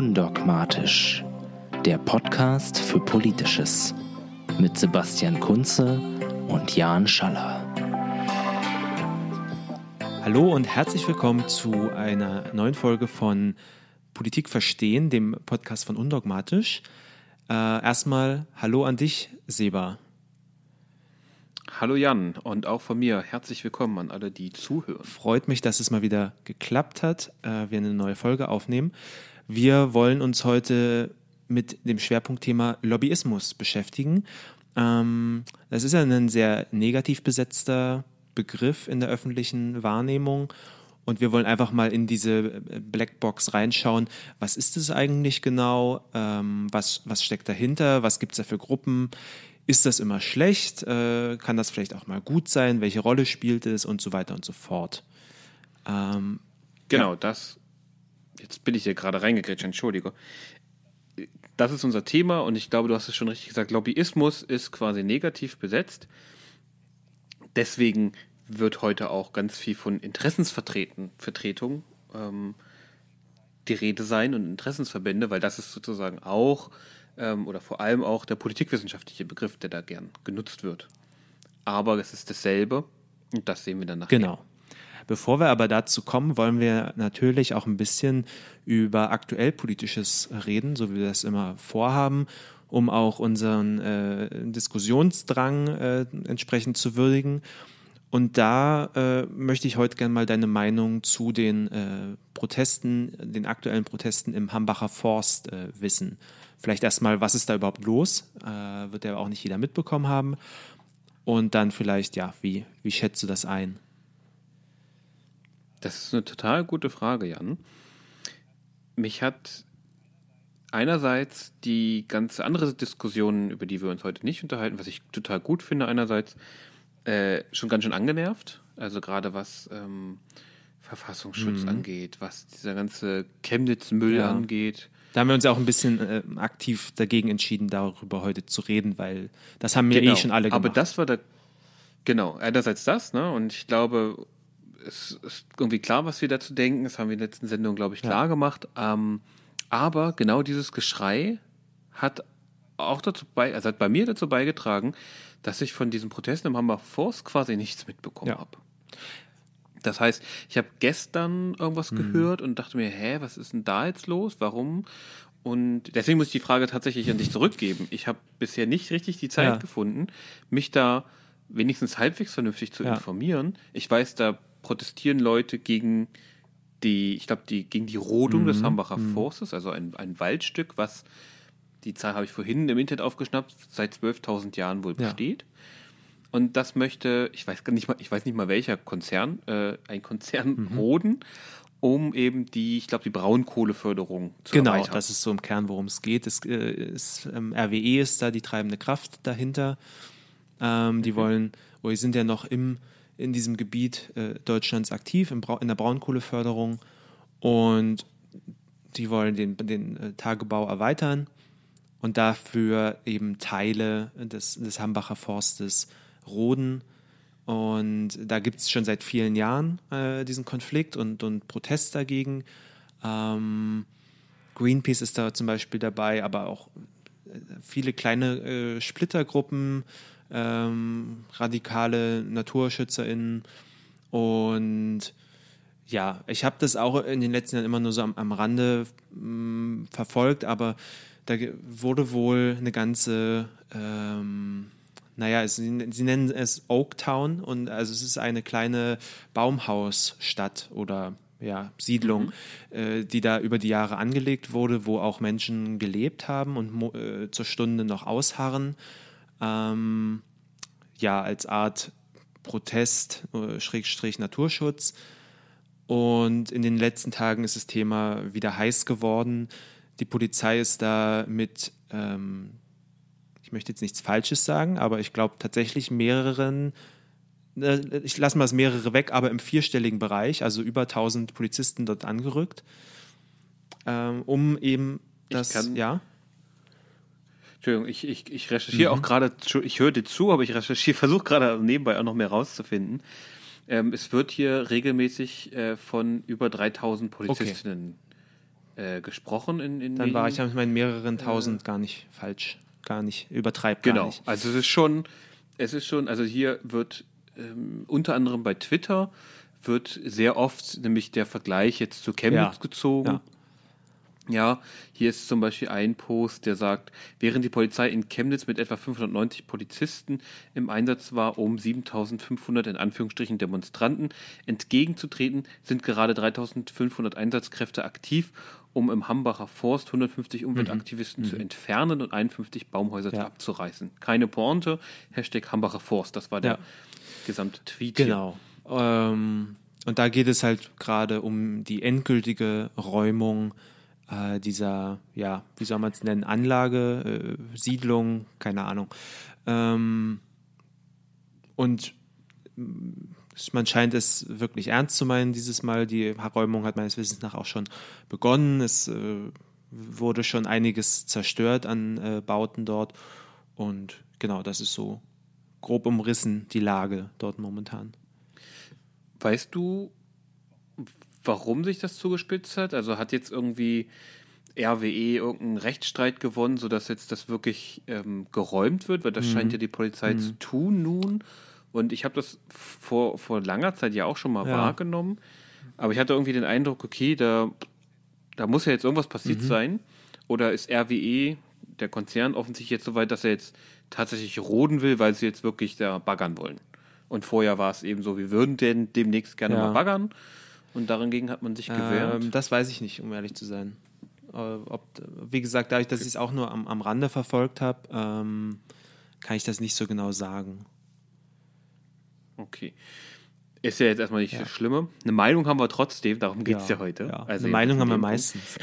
Undogmatisch, der Podcast für Politisches mit Sebastian Kunze und Jan Schaller. Hallo und herzlich willkommen zu einer neuen Folge von Politik verstehen, dem Podcast von Undogmatisch. Äh, erstmal Hallo an dich, Seba. Hallo Jan und auch von mir herzlich willkommen an alle, die zuhören. Freut mich, dass es mal wieder geklappt hat, äh, wir eine neue Folge aufnehmen. Wir wollen uns heute mit dem Schwerpunktthema Lobbyismus beschäftigen. Ähm, das ist ja ein sehr negativ besetzter Begriff in der öffentlichen Wahrnehmung. Und wir wollen einfach mal in diese Blackbox reinschauen. Was ist es eigentlich genau? Ähm, was, was steckt dahinter? Was gibt es da für Gruppen? Ist das immer schlecht? Äh, kann das vielleicht auch mal gut sein? Welche Rolle spielt es? Und so weiter und so fort. Ähm, genau, ja. das jetzt bin ich hier gerade reingegrätscht, Entschuldige. Das ist unser Thema und ich glaube, du hast es schon richtig gesagt, Lobbyismus ist quasi negativ besetzt. Deswegen wird heute auch ganz viel von Interessensvertretung ähm, die Rede sein und Interessensverbände, weil das ist sozusagen auch ähm, oder vor allem auch der politikwissenschaftliche Begriff, der da gern genutzt wird. Aber es ist dasselbe und das sehen wir dann nachher. Genau. Bevor wir aber dazu kommen, wollen wir natürlich auch ein bisschen über aktuell politisches reden, so wie wir das immer vorhaben, um auch unseren äh, Diskussionsdrang äh, entsprechend zu würdigen. Und da äh, möchte ich heute gerne mal deine Meinung zu den äh, Protesten, den aktuellen Protesten im Hambacher Forst äh, wissen. Vielleicht erstmal, was ist da überhaupt los? Äh, wird ja auch nicht jeder mitbekommen haben. Und dann vielleicht, ja, wie, wie schätzt du das ein? Das ist eine total gute Frage, Jan. Mich hat einerseits die ganze andere Diskussion, über die wir uns heute nicht unterhalten, was ich total gut finde, einerseits äh, schon ganz schön angenervt. Also gerade was ähm, Verfassungsschutz mhm. angeht, was dieser ganze Chemnitz-Müll ja. angeht. Da haben wir uns ja auch ein bisschen äh, aktiv dagegen entschieden, darüber heute zu reden, weil das haben wir eh genau. eh schon alle gemacht. Aber das war der, genau, einerseits das, ne? Und ich glaube, es ist irgendwie klar, was wir dazu denken. Das haben wir in der letzten Sendung, glaube ich, klar ja. gemacht. Ähm, aber genau dieses Geschrei hat auch dazu bei, also hat bei mir dazu beigetragen, dass ich von diesen Protesten im Hamburg Forst quasi nichts mitbekommen ja. habe. Das heißt, ich habe gestern irgendwas mhm. gehört und dachte mir, hä, was ist denn da jetzt los? Warum? Und deswegen muss ich die Frage tatsächlich an dich zurückgeben. Ich habe bisher nicht richtig die Zeit ja. gefunden, mich da wenigstens halbwegs vernünftig zu ja. informieren. Ich weiß, da protestieren Leute gegen die, ich glaube, die, gegen die Rodung mhm. des Hambacher mhm. Forstes, also ein, ein Waldstück, was, die Zahl habe ich vorhin im Internet aufgeschnappt, seit 12.000 Jahren wohl besteht. Ja. Und das möchte, ich weiß nicht mal, ich weiß nicht mal welcher Konzern, äh, ein Konzern mhm. roden, um eben die, ich glaube, die Braunkohleförderung zu genau, erweitern. Genau, das ist so im Kern, worum es geht. Es, äh, ist, ähm, RWE ist da die treibende Kraft dahinter. Ähm, die mhm. wollen, oder oh, die sind ja noch im in diesem Gebiet äh, Deutschlands aktiv, in, in, der Braunkohleförderung. Und die wollen den, den äh, Tagebau erweitern und dafür eben Teile des, des Hambacher Forstes roden. Und da gibt es schon seit vielen Jahren äh, diesen Konflikt und, und Protest dagegen. Ähm, Greenpeace ist da zum Beispiel dabei, aber auch äh, viele kleine äh, Splittergruppen, ähm, radikale NaturschützerInnen. Und ja, ich habe das auch in den letzten Jahren immer nur so am, am Rande mh, mm, verfolgt, aber da wurde wohl eine ganze, ähm, naja, sie, sie nennen es Oaktown und also es ist eine kleine Baumhausstadt oder ja, Siedlung, mhm. äh, die da über die Jahre angelegt wurde, wo auch Menschen gelebt haben und äh, zur Stunde noch ausharren ähm, ja, als Art Protest, äh, Schrägstrich Naturschutz. Und in den letzten Tagen ist das Thema wieder heiß geworden. Die Polizei ist da mit, ähm, ich möchte jetzt nichts Falsches sagen, aber ich glaube tatsächlich mehreren, äh, ich lasse mal das mehrere weg, aber im vierstelligen Bereich, also über 1000 Polizisten dort angerückt, ähm, um eben das, ja. Entschuldigung, ich, ich, ich recherchiere mhm. auch gerade, ich höre dir zu, aber ich recherchiere, versuche gerade nebenbei auch noch mehr rauszufinden. Ähm, es wird hier regelmäßig äh, von über 3000 Polizistinnen äh, gesprochen in, in Dann war ich mit meinen mehreren tausend gar nicht falsch, gar nicht, übertreibt Genau. gar nicht. Also es ist schon, es ist schon, also hier wird ähm, unter anderem bei Twitter wird sehr oft nämlich der Vergleich jetzt zu Chemnitz Ja. gezogen. Ja. Ja, hier ist zum Beispiel ein Post, der sagt, während die Polizei in Chemnitz mit etwa 590 Polizisten im Einsatz war, um 7500 in Anführungsstrichen Demonstranten entgegenzutreten, sind gerade 3500 Einsatzkräfte aktiv, um im Hambacher Forst 150 Umweltaktivisten zu entfernen und 51 Baumhäuser Mhm. Ja. abzureißen. Keine Pointe, Hashtag Hambacher Forst, das war der Ja. gesamte Tweet. Genau. Ähm, und da geht es halt gerade um die endgültige Räumung äh, dieser, ja, wie soll man es nennen, Anlage, äh, Siedlung, keine Ahnung. Ähm, und mm, man scheint es wirklich ernst zu meinen dieses Mal. Die Räumung hat meines Wissens nach auch schon begonnen. Es äh, wurde schon einiges zerstört an äh, Bauten dort. Und genau, das ist so grob umrissen, die Lage dort momentan. Weißt du, warum sich das zugespitzt hat? Also hat jetzt irgendwie RWE irgendeinen Rechtsstreit gewonnen, sodass jetzt das wirklich ähm, geräumt wird? Weil das scheint ja die Polizei zu tun nun. Und ich habe das vor, vor langer Zeit ja auch schon mal Ja. wahrgenommen. Aber ich hatte irgendwie den Eindruck, okay, da, da muss ja jetzt irgendwas passiert sein. Oder ist RWE, der Konzern, offensichtlich jetzt so weit, dass er jetzt tatsächlich roden will, weil sie jetzt wirklich da baggern wollen. Und vorher war es eben so, wir würden denn demnächst gerne Ja. mal baggern. Und dagegen hat man sich gewehrt. Ähm, das weiß ich nicht, um ehrlich zu sein. Äh, ob, wie gesagt, dadurch, dass ich es auch nur am, am Rande verfolgt habe, ähm, kann ich das nicht so genau sagen. Okay. Ist ja jetzt erstmal nicht das Schlimme. Eine Meinung haben wir trotzdem, darum geht es ja, heute. Ja. Also Eine Meinung haben wir meistens.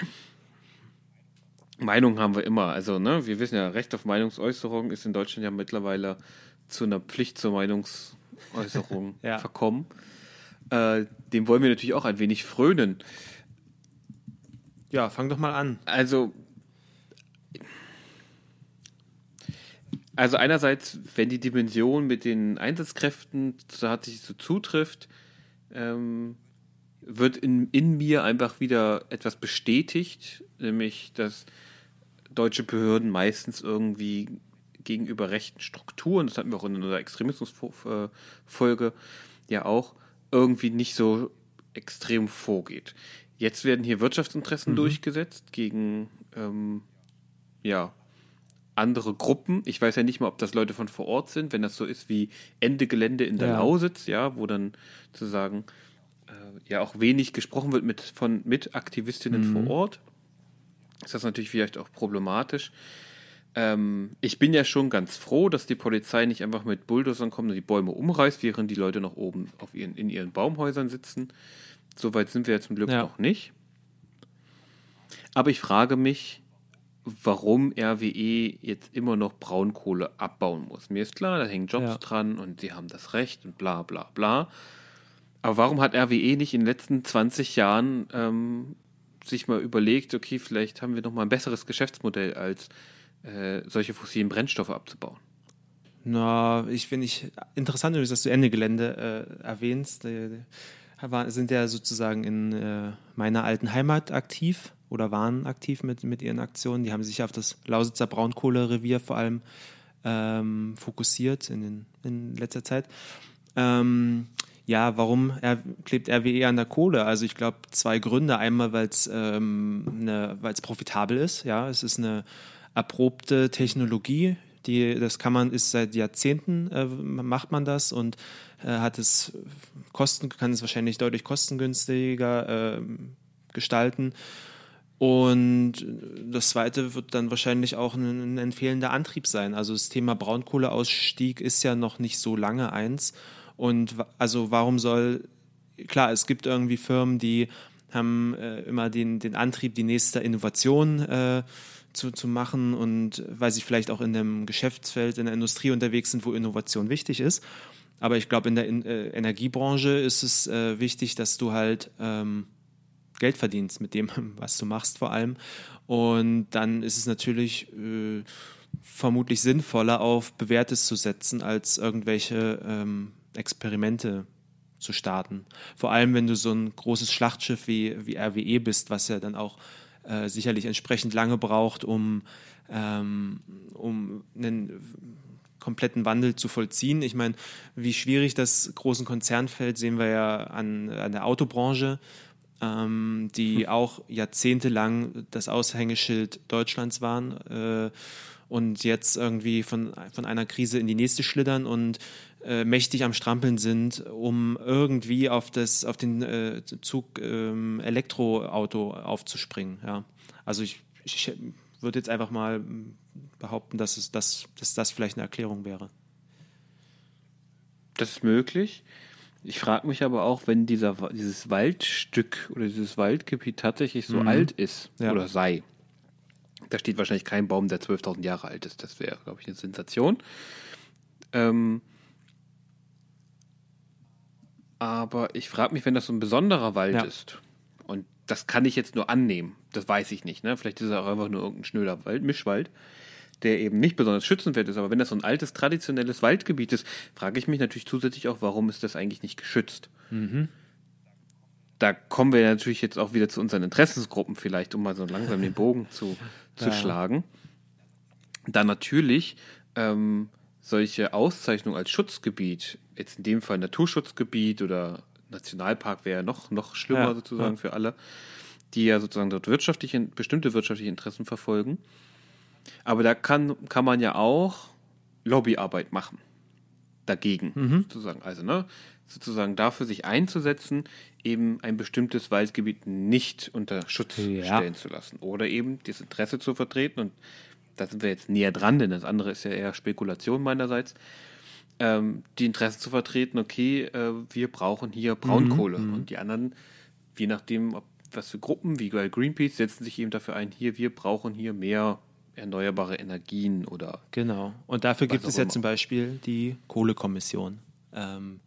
Meinung haben wir immer. Also, ne, wir wissen ja, Recht auf Meinungsäußerung ist in Deutschland ja mittlerweile zu einer Pflicht zur Meinungsäußerung Ja. verkommen. Äh, dem wollen wir natürlich auch ein wenig frönen. Ja, fang doch mal an. Also, also einerseits, wenn die Dimension mit den Einsatzkräften tatsächlich so zutrifft, ähm, wird in, in mir einfach wieder etwas bestätigt, nämlich, dass deutsche Behörden meistens irgendwie gegenüber rechten Strukturen, das hatten wir auch in unserer Extremismusfolge ja auch, irgendwie nicht so extrem vorgeht. Jetzt werden hier Wirtschaftsinteressen durchgesetzt gegen ähm, ja, andere Gruppen. Ich weiß ja nicht mal, ob das Leute von vor Ort sind, wenn das so ist wie Ende Gelände in der Ja. Lausitz, ja, wo dann sozusagen äh, ja auch wenig gesprochen wird mit, von, mit Aktivistinnen vor Ort. Ist das natürlich vielleicht auch problematisch. Ähm, ich bin ja schon ganz froh, dass die Polizei nicht einfach mit Bulldozern kommt und die Bäume umreißt, während die Leute noch oben auf ihren, in ihren Baumhäusern sitzen. Soweit sind wir ja zum Glück Ja. noch nicht. Aber ich frage mich, warum RWE jetzt immer noch Braunkohle abbauen muss. Mir ist klar, da hängen Jobs Ja. dran und sie haben das Recht und bla bla bla. Aber warum hat RWE nicht in den letzten 20 Jahren ähm, sich mal überlegt, okay, vielleicht haben wir noch mal ein besseres Geschäftsmodell, als äh, solche fossilen Brennstoffe abzubauen? Na, ich finde ich interessant, dass du Ende Gelände äh, erwähnst. Äh, war, sind ja sozusagen in äh, meiner alten Heimat aktiv oder waren aktiv mit, mit ihren Aktionen. Die haben sich auf das Lausitzer Braunkohlerevier vor allem ähm, fokussiert in, den, in letzter Zeit. Ähm, ja, warum er, klebt RWE an der Kohle? Also ich glaube zwei Gründe. Einmal, weil es ähm, ne, profitabel ist. Ja, es ist eine erprobte Technologie. Die, das kann man, ist seit Jahrzehnten äh, macht man das und äh, hat es Kosten, kann es wahrscheinlich deutlich kostengünstiger äh, gestalten. Und das zweite wird dann wahrscheinlich auch ein, ein empfehlender Antrieb sein. Also das Thema Braunkohleausstieg ist ja noch nicht so lange eins. Und also warum soll, klar, es gibt irgendwie Firmen, die haben äh, immer den, den Antrieb, die nächste Innovation äh, zu, zu machen und weil sie vielleicht auch in dem Geschäftsfeld, in der Industrie unterwegs sind, wo Innovation wichtig ist. Aber ich glaube, in der in, äh, Energiebranche ist es äh, wichtig, dass du halt ähm, Geld verdienst mit dem, was du machst vor allem. Und dann ist es natürlich äh, vermutlich sinnvoller, auf Bewährtes zu setzen, als irgendwelche ähm, Experimente zu starten. Vor allem, wenn du so ein großes Schlachtschiff wie, wie RWE bist, was ja dann auch äh, sicherlich entsprechend lange braucht, um, ähm, um einen kompletten Wandel zu vollziehen. Ich meine, wie schwierig das großen Konzernfeld sehen wir ja an, an der Autobranche, ähm, die hm. auch jahrzehntelang das Aushängeschild Deutschlands waren äh, und jetzt irgendwie von, von einer Krise in die nächste schlittern und äh, mächtig am Strampeln sind, um irgendwie auf, das, auf den äh, Zug ähm, Elektroauto aufzuspringen. Ja. Also ich, ich würde jetzt einfach mal behaupten, dass, es das, dass das vielleicht eine Erklärung wäre. Das ist möglich. Ich frage mich aber auch, wenn dieser, dieses Waldstück oder dieses Waldgebiet tatsächlich so mhm. alt ist ja. oder sei. Da steht wahrscheinlich kein Baum, der 12.000 Jahre alt ist. Das wäre, glaube ich, eine Sensation. Ähm, aber ich frage mich, wenn das so ein besonderer Wald ja. ist, und das kann ich jetzt nur annehmen, das weiß ich nicht, ne? vielleicht ist es auch einfach nur irgendein schnöder Wald, Mischwald, der eben nicht besonders schützenswert ist, aber wenn das so ein altes, traditionelles Waldgebiet ist, frage ich mich natürlich zusätzlich auch, warum ist das eigentlich nicht geschützt? Mhm. Da kommen wir natürlich jetzt auch wieder zu unseren Interessensgruppen vielleicht, um mal so langsam den Bogen zu, zu ja. schlagen. Da natürlich ähm, solche Auszeichnungen als Schutzgebiet, jetzt in dem Fall Naturschutzgebiet oder Nationalpark wäre noch, noch schlimmer ja, sozusagen ja. für alle, die ja sozusagen dort wirtschaftliche, bestimmte wirtschaftliche Interessen verfolgen. Aber da kann, kann man ja auch Lobbyarbeit machen. Dagegen, mhm. sozusagen. Also, ne, sozusagen dafür sich einzusetzen, eben ein bestimmtes Waldgebiet nicht unter Schutz ja. stellen zu lassen. Oder eben das Interesse zu vertreten. Und da sind wir jetzt näher dran, denn das andere ist ja eher Spekulation meinerseits. Ähm, die Interessen zu vertreten, okay, äh, wir brauchen hier Braunkohle. Mhm. Und die anderen, je nachdem, ob, was für Gruppen, wie bei Greenpeace, setzen sich eben dafür ein, hier, wir brauchen hier mehr erneuerbare Energien oder. Genau. Und dafür gibt es ja immer. zum Beispiel die Kohlekommission, ähm,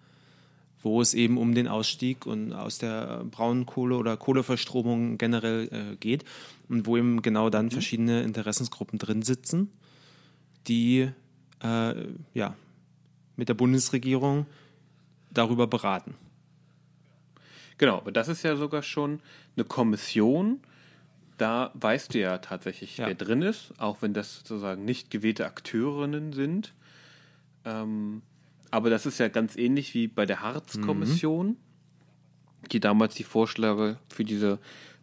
wo es eben um den Ausstieg und aus der Braunkohle oder Kohleverstromung generell äh, geht und wo eben genau dann mhm. verschiedene Interessensgruppen drin sitzen, die äh, ja, mit der Bundesregierung darüber beraten. Genau, aber das ist ja sogar schon eine Kommission, da weißt du ja tatsächlich, ja. wer drin ist, auch wenn das sozusagen nicht gewählte Akteurinnen sind. Ähm, aber das ist ja ganz ähnlich wie bei der Harz-Kommission, mhm. die damals die Vorschläge für diese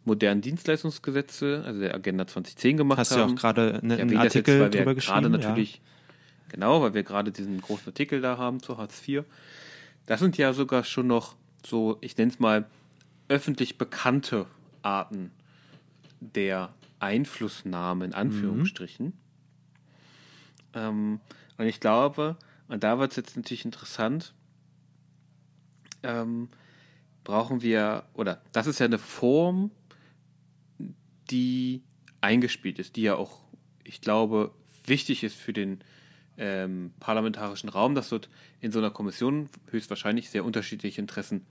modernen Dienstleistungsgesetze, also der Agenda 2010 gemacht Hast haben. Hast du auch gerade einen, einen Artikel jetzt, drüber geschrieben? Gerade natürlich, ja. Genau, weil wir gerade diesen großen Artikel da haben zu Hartz IV. Das sind ja sogar schon noch so, ich nenne es mal, öffentlich bekannte Arten der Einflussnahme in Anführungsstrichen. Mhm. Ähm, und ich glaube, und da wird es jetzt natürlich interessant, ähm, brauchen wir, oder das ist ja eine Form, die eingespielt ist, die ja auch, ich glaube, wichtig ist für den ähm, parlamentarischen Raum, dass dort in so einer Kommission höchstwahrscheinlich sehr unterschiedliche Interessen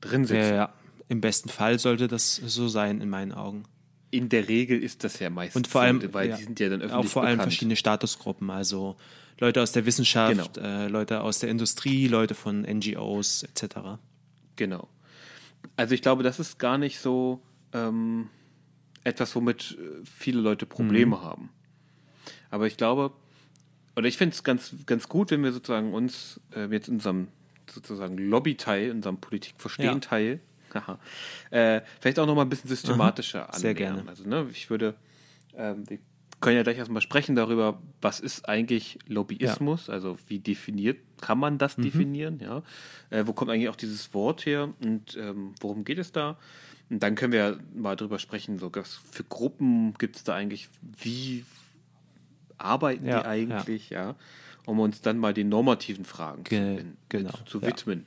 drin sitzen. Ja, ja. Im besten Fall sollte das so sein, in meinen Augen in der Regel ist das ja meistens und vor allem, so, weil ja, die sind ja dann öffentlich Auch vor allem bekannt. verschiedene Statusgruppen, also Leute aus der Wissenschaft, genau. äh, Leute aus der Industrie, Leute von NGOs etc. Genau. Also ich glaube, das ist gar nicht so ähm, etwas, womit äh, viele Leute Probleme mhm. haben. Aber ich glaube, oder ich finde es ganz, ganz gut, wenn wir sozusagen uns äh, jetzt in unserem sozusagen Lobby-Teil, in unserem Politik-Verstehen-Teil äh, vielleicht auch noch mal ein bisschen systematischer Aha, Sehr gerne. Also, ne, ich würde, ähm, wir können ja gleich erstmal sprechen darüber, was ist eigentlich Lobbyismus, ja. also wie definiert, kann man das mhm. definieren, ja? Äh, wo kommt eigentlich auch dieses Wort her und ähm, worum geht es da? Und dann können wir mal drüber sprechen, so was für Gruppen gibt es da eigentlich, wie arbeiten ja, die eigentlich, ja. ja. um uns dann mal den normativen Fragen Ge zu, genau, zu, zu widmen.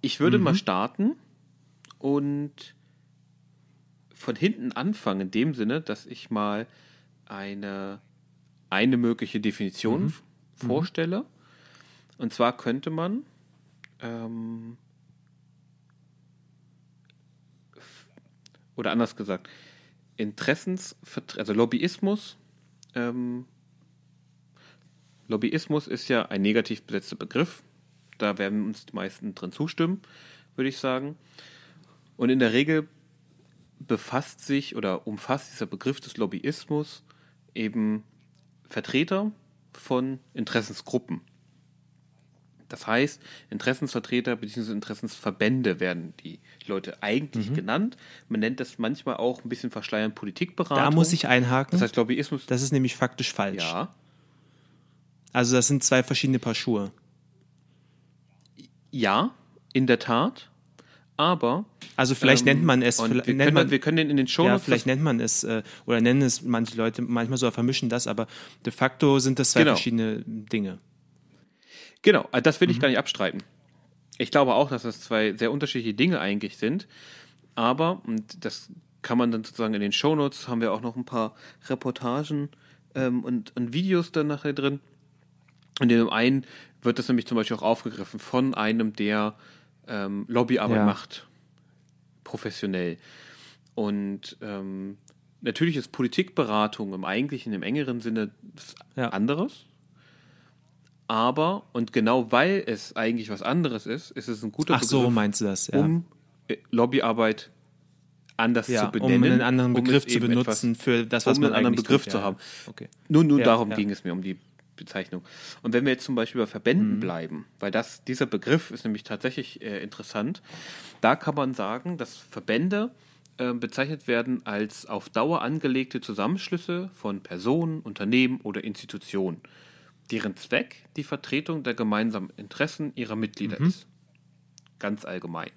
Ich würde mhm. mal starten und von hinten anfangen, in dem Sinne, dass ich mal eine, eine mögliche Definition mhm. vorstelle. Und zwar könnte man ähm, oder anders gesagt, Interessens, also Lobbyismus, ähm, Lobbyismus ist ja ein negativ besetzter Begriff. Da werden uns die meisten drin zustimmen, würde ich sagen. Und in der Regel befasst sich oder umfasst dieser Begriff des Lobbyismus eben Vertreter von Interessensgruppen. Das heißt, Interessensvertreter bzw. Interessensverbände werden die Leute eigentlich mhm. genannt. Man nennt das manchmal auch ein bisschen verschleiern Politikberatung. Da muss ich einhaken. Das heißt Lobbyismus. Das ist nämlich faktisch falsch. Ja. Also das sind zwei verschiedene Paar Schuhe. Ja, in der Tat. Aber. Also vielleicht ähm, nennt man es. Wir können, man, wir können in den Show Ja, vielleicht nennt man es äh, oder nennen es manche Leute manchmal so vermischen das, aber de facto sind das zwei genau. verschiedene Dinge. Genau, äh, das will ich mhm. gar nicht abstreiten. Ich glaube auch, dass das zwei sehr unterschiedliche Dinge eigentlich sind. Aber, und das kann man dann sozusagen in den Shownotes, haben wir auch noch ein paar Reportagen ähm, und, und Videos dann nachher drin. Und in dem einen wird das nämlich zum Beispiel auch aufgegriffen von einem, der ähm, Lobbyarbeit ja. macht, professionell. Und ähm, natürlich ist Politikberatung im eigentlichen, im engeren Sinne ja. anderes. Aber, und genau weil es eigentlich was anderes ist, ist es ein guter Ach so, meinst du das, ja. um äh, Lobbyarbeit anders ja, zu benennen. Um einen anderen Begriff um zu benutzen für das, was um man einen anderen Begriff tut, zu haben. Okay. Nur, nur darum ging es mir, um die Bezeichnung. Und wenn wir jetzt zum Beispiel bei Verbänden mhm. bleiben, weil das, dieser Begriff ist nämlich tatsächlich äh, interessant, da kann man sagen, dass Verbände äh, bezeichnet werden als auf Dauer angelegte Zusammenschlüsse von Personen, Unternehmen oder Institutionen, deren Zweck die Vertretung der gemeinsamen Interessen ihrer Mitglieder mhm. ist. Ganz allgemein.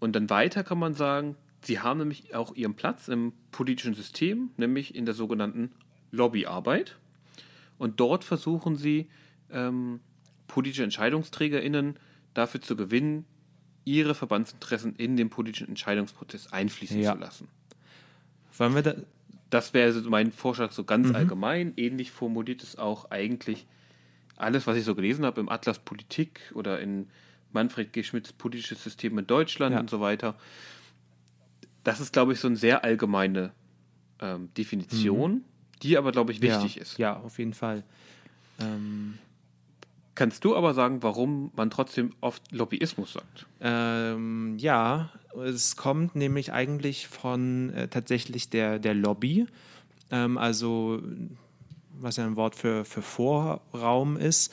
Und dann weiter kann man sagen, sie haben nämlich auch ihren Platz im politischen System, nämlich in der sogenannten Lobbyarbeit. Und dort versuchen sie, ähm, politische EntscheidungsträgerInnen dafür zu gewinnen, ihre Verbandsinteressen in den politischen Entscheidungsprozess einfließen ja. zu lassen. Wollen wir da das wäre also mein Vorschlag so ganz mhm. allgemein. Ähnlich formuliert es auch eigentlich alles, was ich so gelesen habe im Atlas Politik oder in Manfred G. Schmidts politisches System in Deutschland ja. und so weiter. Das ist, glaube ich, so eine sehr allgemeine ähm, Definition. Mhm die aber, glaube ich, wichtig ja, ist. Ja, auf jeden Fall. Ähm, Kannst du aber sagen, warum man trotzdem oft Lobbyismus sagt? Ähm, ja, es kommt nämlich eigentlich von äh, tatsächlich der, der Lobby, ähm, also was ja ein Wort für, für Vorraum ist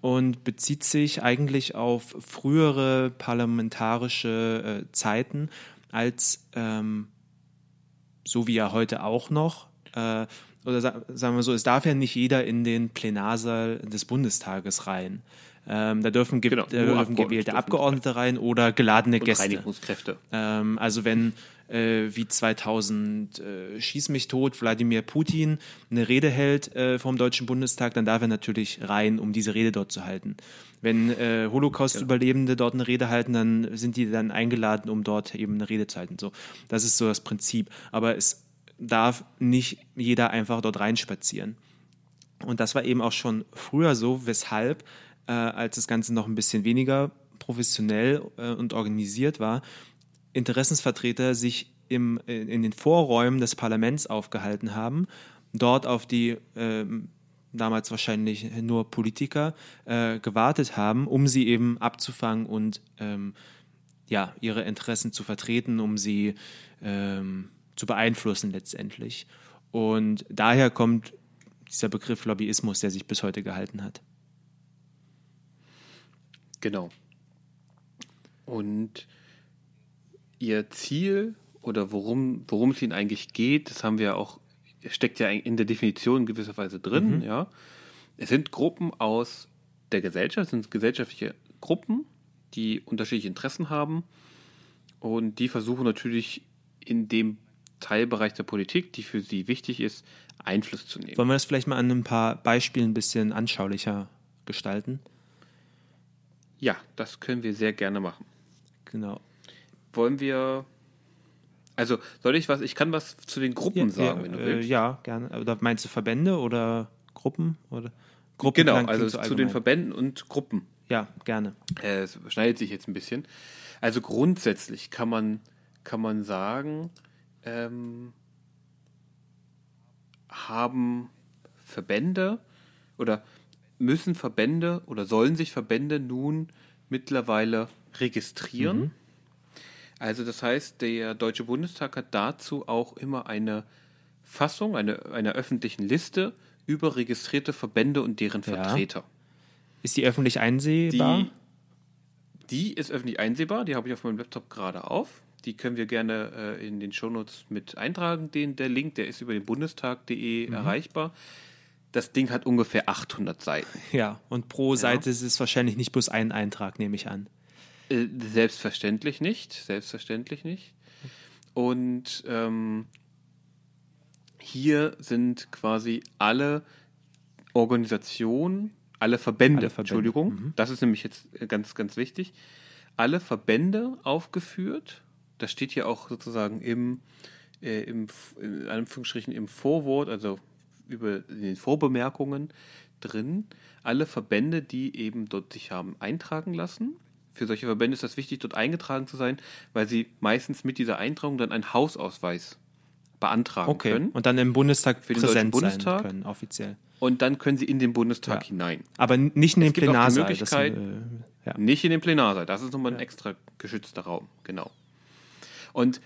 und bezieht sich eigentlich auf frühere parlamentarische äh, Zeiten, als ähm, so wie ja heute auch noch äh, oder sagen wir so, es darf ja nicht jeder in den Plenarsaal des Bundestages rein. Ähm, da dürfen, ge genau, da dürfen gewählte Abgeordnete rein oder geladene und Gäste. Reinigungskräfte. Ähm, also wenn äh, wie 2000 äh, schieß mich tot Wladimir Putin eine Rede hält äh, vom Deutschen Bundestag, dann darf er natürlich rein, um diese Rede dort zu halten. Wenn äh, Holocaust-Überlebende genau. dort eine Rede halten, dann sind die dann eingeladen, um dort eben eine Rede zu halten. So, das ist so das Prinzip. Aber es darf nicht jeder einfach dort reinspazieren. Und das war eben auch schon früher so, weshalb, äh, als das Ganze noch ein bisschen weniger professionell äh, und organisiert war, Interessensvertreter sich im, in den Vorräumen des Parlaments aufgehalten haben, dort auf die äh, damals wahrscheinlich nur Politiker äh, gewartet haben, um sie eben abzufangen und ähm, ja, ihre Interessen zu vertreten, um sie ähm, zu beeinflussen letztendlich. Und daher kommt dieser Begriff Lobbyismus, der sich bis heute gehalten hat. Genau. Und ihr Ziel oder worum, worum es ihnen eigentlich geht, das haben wir auch, steckt ja in der Definition in gewisser Weise drin, mhm. ja. Es sind Gruppen aus der Gesellschaft, es sind gesellschaftliche Gruppen, die unterschiedliche Interessen haben und die versuchen natürlich in dem Teilbereich der Politik, die für sie wichtig ist, Einfluss zu nehmen. Wollen wir das vielleicht mal an ein paar Beispielen ein bisschen anschaulicher gestalten? Ja, das können wir sehr gerne machen. Genau. Wollen wir. Also, soll ich was? Ich kann was zu den Gruppen ja, sagen, ja, wenn du äh, willst. Ja, gerne. Oder meinst du Verbände oder Gruppen? Oder Gruppen genau, also zu allgemein. den Verbänden und Gruppen. Ja, gerne. Äh, es schneidet sich jetzt ein bisschen. Also grundsätzlich kann man, kann man sagen, ähm, haben Verbände oder müssen Verbände oder sollen sich Verbände nun mittlerweile registrieren. Mhm. Also das heißt, der Deutsche Bundestag hat dazu auch immer eine Fassung, eine, einer öffentlichen Liste über registrierte Verbände und deren Ja. Vertreter. Ist die öffentlich einsehbar? Die, die ist öffentlich einsehbar, die habe ich auf meinem Laptop gerade auf. Die können wir gerne äh, in den Shownotes mit eintragen. Den, der Link, der ist über den bundestag.de Mhm. erreichbar. Das Ding hat ungefähr 800 Seiten. ja, und pro Seite ist es wahrscheinlich nicht bloß ein Eintrag, nehme ich an. Äh, selbstverständlich nicht, selbstverständlich nicht. Und ähm, hier sind quasi alle Organisationen, alle Verbände, Alle Verbände, Entschuldigung, das ist nämlich jetzt ganz, ganz wichtig, alle Verbände aufgeführt. Das steht hier auch sozusagen im, äh, im in Anführungsstrichen im Vorwort, also über in den Vorbemerkungen drin, alle Verbände, die eben dort sich haben eintragen lassen. Für solche Verbände ist das wichtig, dort eingetragen zu sein, weil sie meistens mit dieser Eintragung dann einen Hausausweis beantragen Okay. können. Und dann im Bundestag Für den präsent Deutschen sein Bundestag? können, offiziell. Und dann können sie in den Bundestag Ja. hinein. Aber nicht in den Plenarsaal. Möglichkeit- das, äh, ja. Nicht in den Plenarsaal. Das ist nochmal ein extra geschützter Raum. Genau. Und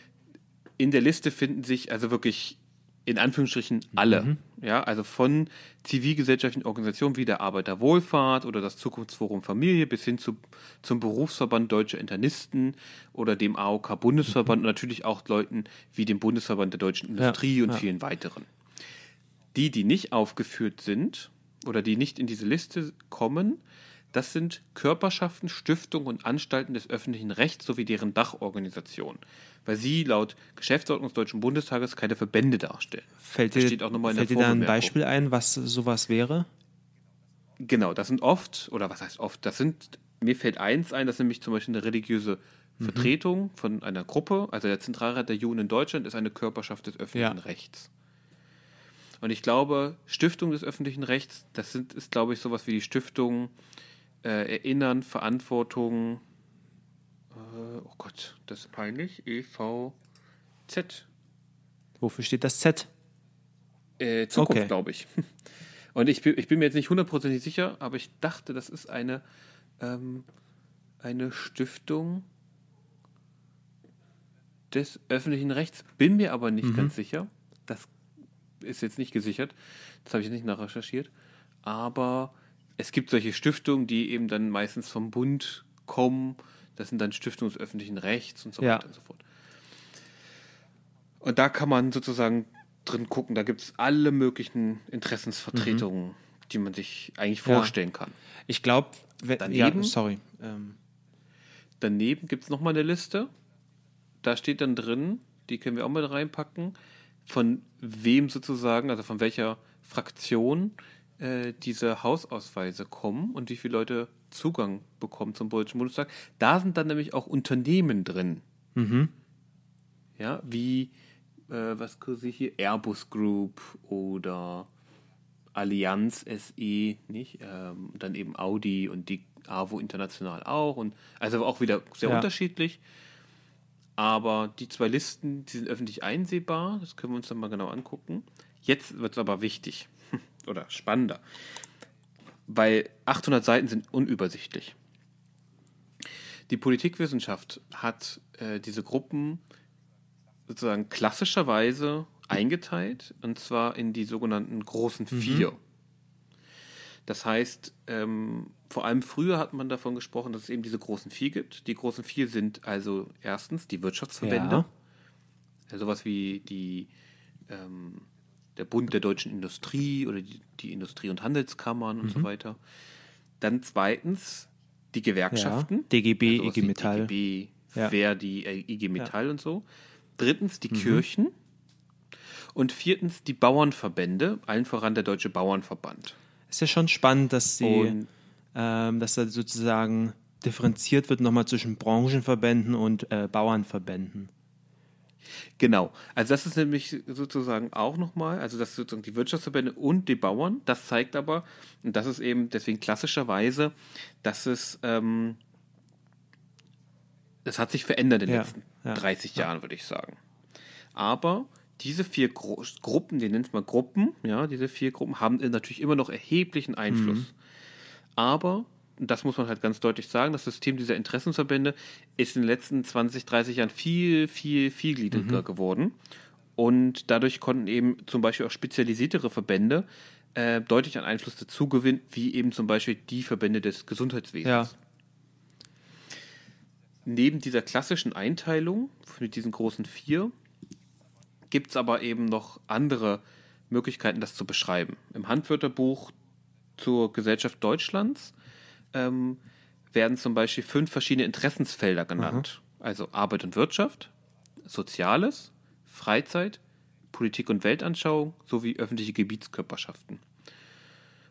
in der Liste finden sich also wirklich in Anführungsstrichen alle. Mhm. Ja, also von zivilgesellschaftlichen Organisationen wie der Arbeiterwohlfahrt oder das Zukunftsforum Familie bis hin zu, zum Berufsverband Deutscher Internisten oder dem AOK Bundesverband und natürlich auch Leuten wie dem Bundesverband der deutschen Industrie und Mhm. ja. vielen weiteren. Die, die nicht aufgeführt sind oder die nicht in diese Liste kommen, das sind Körperschaften, Stiftungen und Anstalten des öffentlichen Rechts sowie deren Dachorganisationen, weil sie laut Geschäftsordnung des Deutschen Bundestages keine Verbände darstellen. Fällt dir, in fällt dir da ein. Beispiel ein, was sowas wäre? Genau, das sind oft, oder was heißt oft, das sind, mir fällt eins ein, das ist nämlich zum Beispiel eine religiöse Mhm. Vertretung von einer Gruppe, also der Zentralrat der Juden in Deutschland ist eine Körperschaft des öffentlichen Ja. Rechts. Und ich glaube, Stiftung des öffentlichen Rechts, das sind, ist, glaube ich, sowas wie die Stiftung äh, Erinnern, Verantwortung, äh, oh Gott, das ist peinlich, EVZ, Wofür steht das Z? äh, Zukunft, Okay. glaube ich. Und ich bin, ich bin mir jetzt nicht hundertprozentig sicher, aber ich dachte, das ist eine, ähm, eine Stiftung des öffentlichen Rechts. Bin mir aber nicht ganz sicher. Das ist jetzt nicht gesichert. Das habe ich nicht nachrecherchiert. Aber es gibt solche Stiftungen, die eben dann meistens vom Bund kommen. Das sind dann Stiftungen des öffentlichen Rechts und so Ja. weiter und so fort. Und da kann man sozusagen drin gucken. Da gibt es alle möglichen Interessensvertretungen, die man sich eigentlich Ja. vorstellen kann. Ich glaube, ja, Daneben? sorry. Ähm, Daneben gibt es nochmal eine Liste. Da steht dann drin, die können wir auch mit reinpacken, von wem sozusagen, also von welcher Fraktion äh, diese Hausausweise kommen und wie viele Leute Zugang bekommen zum Deutschen Bundestag. Da sind dann nämlich auch Unternehmen drin. mhm. Ja, wie, äh, was kursiert hier? Airbus Group oder Allianz SE, nicht? Ähm, dann eben Audi und die AWO International auch. Und also auch wieder sehr Ja. unterschiedlich. Aber die zwei Listen, die sind öffentlich einsehbar. Das können wir uns dann mal genau angucken. Jetzt wird es aber wichtig oder spannender, weil 800 Seiten sind unübersichtlich. Die Politikwissenschaft hat äh, diese Gruppen sozusagen klassischerweise eingeteilt, und zwar in die sogenannten großen Vier. Das heißt, ähm, vor allem früher hat man davon gesprochen, dass es eben diese großen Vier gibt. Die großen Vier sind also erstens die Wirtschaftsverbände, Ja. ja, sowas wie die, ähm, der Bund der deutschen Industrie oder die, die Industrie- und Handelskammern und Mhm. so weiter. Dann zweitens die Gewerkschaften. DGB, sowas IG Metall. DGB, Ja. Verdi, äh, IG Metall und so. Drittens die Kirchen. Und viertens die Bauernverbände, allen voran der Deutsche Bauernverband. Ist ja schon spannend, dass sie, ähm, dass da sozusagen differenziert wird nochmal zwischen Branchenverbänden und äh, Bauernverbänden. Genau. Also das ist nämlich sozusagen auch nochmal, also das sozusagen die Wirtschaftsverbände und die Bauern. Das zeigt aber, und das ist eben deswegen klassischerweise, dass es, ähm, das hat sich verändert in den Ja, letzten ja, 30 Jahren, würde ich sagen. Aber diese vier Gru Gruppen, die nennt es mal Gruppen, ja, diese vier Gruppen haben natürlich immer noch erheblichen Einfluss. Mhm. Aber das muss man halt ganz deutlich sagen, das System dieser Interessenverbände ist in den letzten 20, 30 Jahren viel, viel, vielgliedriger mhm. geworden. Und dadurch konnten eben zum Beispiel auch spezialisiertere Verbände äh, deutlich an Einfluss dazu gewinnen, wie eben zum Beispiel die Verbände des Gesundheitswesens. Ja. Neben dieser klassischen Einteilung mit diesen großen vier gibt es aber eben noch andere Möglichkeiten, das zu beschreiben. Im Handwörterbuch zur Gesellschaft Deutschlands ähm, werden zum Beispiel fünf verschiedene Interessensfelder genannt. Mhm. Also Arbeit und Wirtschaft, Soziales, Freizeit, Politik und Weltanschauung sowie öffentliche Gebietskörperschaften.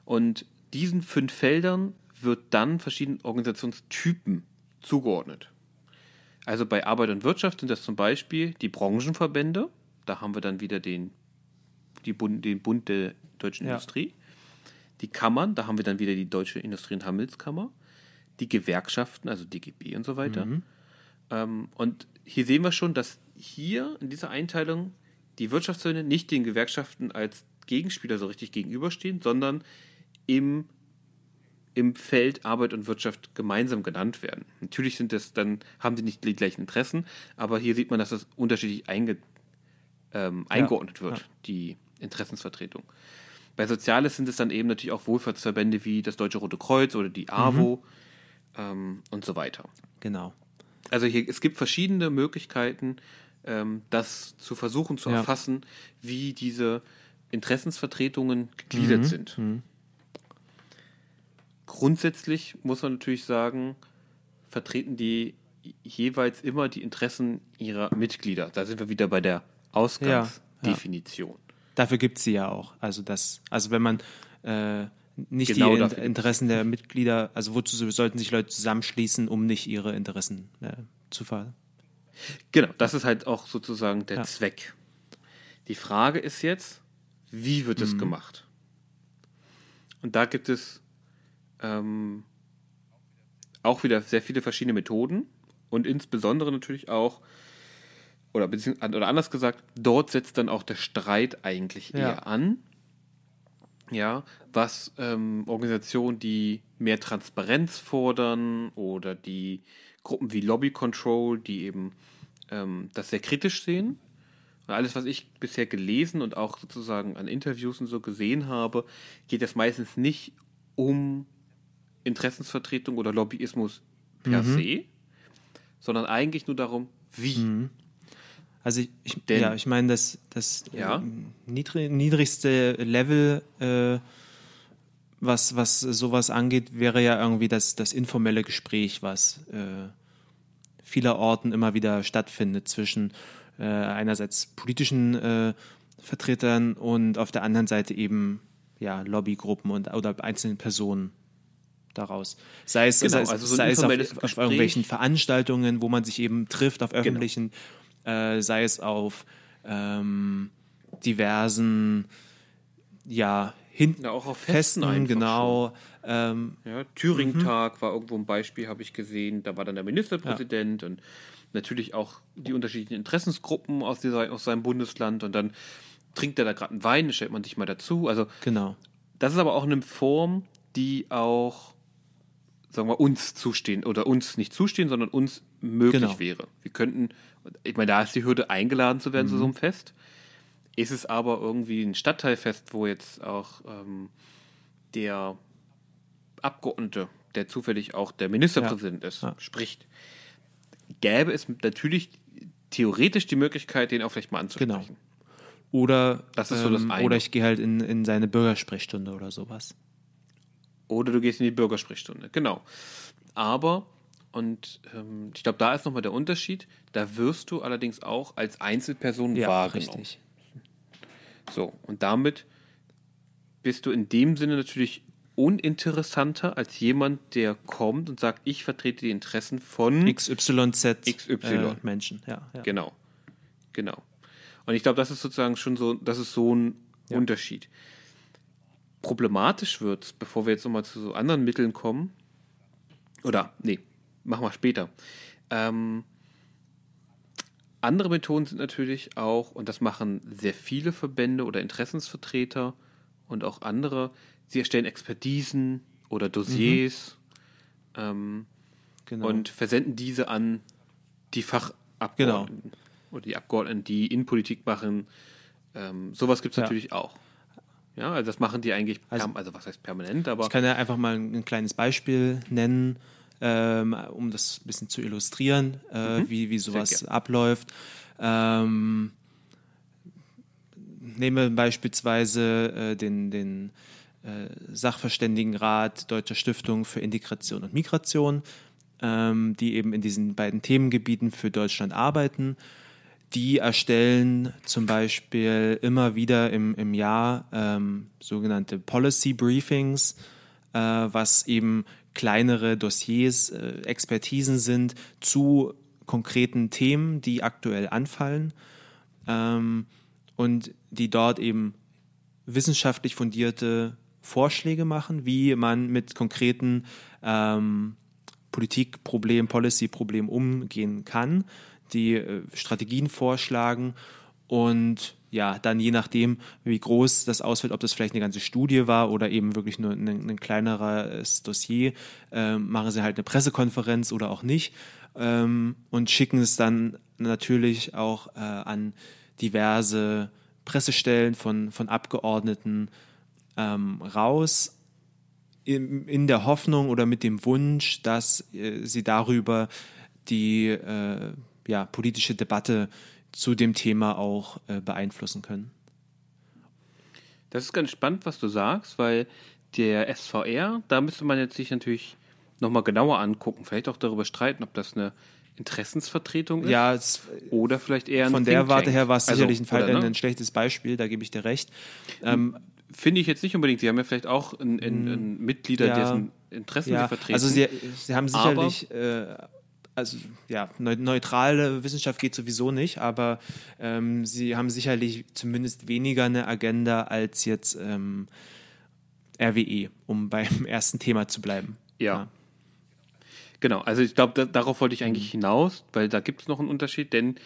Und diesen fünf Feldern wird dann verschiedene Organisationstypen zugeordnet. Also bei Arbeit und Wirtschaft sind das zum Beispiel die Branchenverbände, da haben wir dann wieder den, die Bund, den Bund der deutschen ja. Industrie. Die Kammern, da haben wir dann wieder die Deutsche Industrie- und Handelskammer. Die Gewerkschaften, also DGB und so weiter. Mhm. Ähm, und hier sehen wir schon, dass hier in dieser Einteilung die Wirtschaftszone nicht den Gewerkschaften als Gegenspieler so richtig gegenüberstehen, sondern im, im Feld Arbeit und Wirtschaft gemeinsam genannt werden. Natürlich sind das dann, haben sie nicht die gleichen Interessen, aber hier sieht man, dass das unterschiedlich einge, ähm, eingeordnet wird, ja. die Interessensvertretung. Bei Soziales sind es dann eben natürlich auch Wohlfahrtsverbände wie das Deutsche Rote Kreuz oder die AWO mhm. ähm, und so weiter. Genau. Also hier, es gibt verschiedene Möglichkeiten, ähm, das zu versuchen zu ja. erfassen, wie diese Interessensvertretungen gegliedert mhm. sind. Mhm. Grundsätzlich muss man natürlich sagen, vertreten die jeweils immer die Interessen ihrer Mitglieder. Da sind wir wieder bei der Ausgangsdefinition. Ja, ja. Dafür gibt es sie ja auch. Also das, also wenn man äh, nicht genau die in Interessen der Mitglieder, also wozu sollten sich Leute zusammenschließen, um nicht ihre Interessen äh, zu ver. Genau, das ist halt auch sozusagen der ja. Zweck. Die Frage ist jetzt, wie wird es mhm. gemacht? Und da gibt es ähm, auch wieder sehr viele verschiedene Methoden und insbesondere natürlich auch oder, oder anders gesagt, dort setzt dann auch der Streit eigentlich ja. eher an. Ja, was ähm, Organisationen, die mehr Transparenz fordern oder die Gruppen wie Lobby Control, die eben ähm, das sehr kritisch sehen. Und alles, was ich bisher gelesen und auch sozusagen an Interviews und so gesehen habe, geht es meistens nicht um Interessensvertretung oder Lobbyismus per mhm. se, sondern eigentlich nur darum, wie. Mhm. Also ich, ich ja, ich meine, das, das ja? niedrig, niedrigste Level, äh, was, was sowas angeht, wäre ja irgendwie das, das informelle Gespräch, was äh, vielerorten immer wieder stattfindet zwischen äh, einerseits politischen äh, Vertretern und auf der anderen Seite eben ja, Lobbygruppen und, oder einzelnen Personen daraus. Sei es, genau, sei es, also so sei es auf, auf, irgendwelchen Veranstaltungen, wo man sich eben trifft, auf genau. öffentlichen genau äh, sei es auf ähm, diversen, ja, hinten ja, auch auf Festen, Festen genau. Ähm, ja, Thüringen-Tag mhm. war irgendwo ein Beispiel, habe ich gesehen. Da war dann der Ministerpräsident ja. und natürlich auch die unterschiedlichen Interessensgruppen aus, dieser, aus seinem Bundesland und dann trinkt er da gerade einen Wein, stellt man sich mal dazu. Also genau. Das ist aber auch eine Form, die auch sagen wir uns zustehen oder uns nicht zustehen, sondern uns möglich genau. wäre. Wir könnten ich meine, da ist die Hürde, eingeladen zu werden mhm. zu so einem Fest. Ist es aber irgendwie ein Stadtteilfest, wo jetzt auch ähm, der Abgeordnete, der zufällig auch der Ministerpräsident ja. ist, ja. spricht, gäbe es natürlich theoretisch die Möglichkeit, den auch vielleicht mal anzusprechen. Genau. Oder, das ist so das ähm, eine. oder ich gehe halt in, in seine Bürgersprechstunde oder sowas. Oder du gehst in die Bürgersprechstunde, genau. Aber und ähm, ich glaube, da ist nochmal der Unterschied. Da wirst du allerdings auch als Einzelperson ja, wahrgenommen. Richtig. So, und damit bist du in dem Sinne natürlich uninteressanter als jemand, der kommt und sagt, ich vertrete die Interessen von XYZ XY. Äh, Menschen. Ja, ja, Genau. Genau. Und ich glaube, das ist sozusagen schon so, das ist so ein ja. Unterschied. Problematisch wird, bevor wir jetzt nochmal zu so anderen Mitteln kommen, oder nee, machen wir später. Ähm, andere Methoden sind natürlich auch, und das machen sehr viele Verbände oder Interessensvertreter und auch andere, sie erstellen Expertisen oder Dossiers, ähm, genau. und versenden diese an die Fachabgeordneten genau. oder die Abgeordneten, die Innenpolitik machen. Ähm, sowas gibt es ja. natürlich auch. Ja, also das machen die eigentlich, also, also, was heißt permanent, aber. Ich kann ja einfach mal ein, kleines Beispiel nennen, ähm, um das ein bisschen zu illustrieren, äh, mhm. wie, wie sowas abläuft. Ähm, nehme beispielsweise äh, den, den äh, Sachverständigenrat Deutscher Stiftung für Integration und Migration, ähm, die eben in diesen beiden Themengebieten für Deutschland arbeiten. Die erstellen zum Beispiel immer wieder im, im Jahr ähm, sogenannte Policy Briefings, äh, was eben kleinere Dossiers, äh, Expertisen sind zu konkreten Themen, die aktuell anfallen. Ähm, und die dort eben wissenschaftlich fundierte Vorschläge machen, wie man mit konkreten ähm, Politikproblemen, Policyproblemen umgehen kann, die äh, Strategien vorschlagen und ja, dann je nachdem, wie groß das ausfällt, ob das vielleicht eine ganze Studie war oder eben wirklich nur ein, ein kleineres Dossier, äh, machen sie halt eine Pressekonferenz oder auch nicht ähm, und schicken es dann natürlich auch äh, an diverse Pressestellen von, von Abgeordneten ähm, raus, in, in, der Hoffnung oder mit dem Wunsch, dass äh, sie darüber die äh, ja, politische Debatte zu dem Thema auch äh, beeinflussen können. Das ist ganz spannend, was du sagst, weil der SVR, da müsste man jetzt sich natürlich nochmal genauer angucken, vielleicht auch darüber streiten, ob das eine Interessensvertretung ist. Ja, es, oder vielleicht eher ein Von der Warte her war es also, sicherlich ein, Fall, oder, ne? ein, schlechtes Beispiel, da gebe ich dir recht. Ähm, Finde ich jetzt nicht unbedingt. Sie haben ja vielleicht auch ein, ein, ein Mitglieder, ja, dessen Interessen ja, sie vertreten. Also sie, sie haben sicherlich, äh, also ja, neutrale Wissenschaft geht sowieso nicht, aber ähm, sie haben sicherlich zumindest weniger eine Agenda als jetzt ähm, RWE, um beim ersten Thema zu bleiben. ja. ja. Genau, also ich glaube, da, darauf wollte ich eigentlich mhm. hinaus, weil da gibt es noch einen Unterschied, denn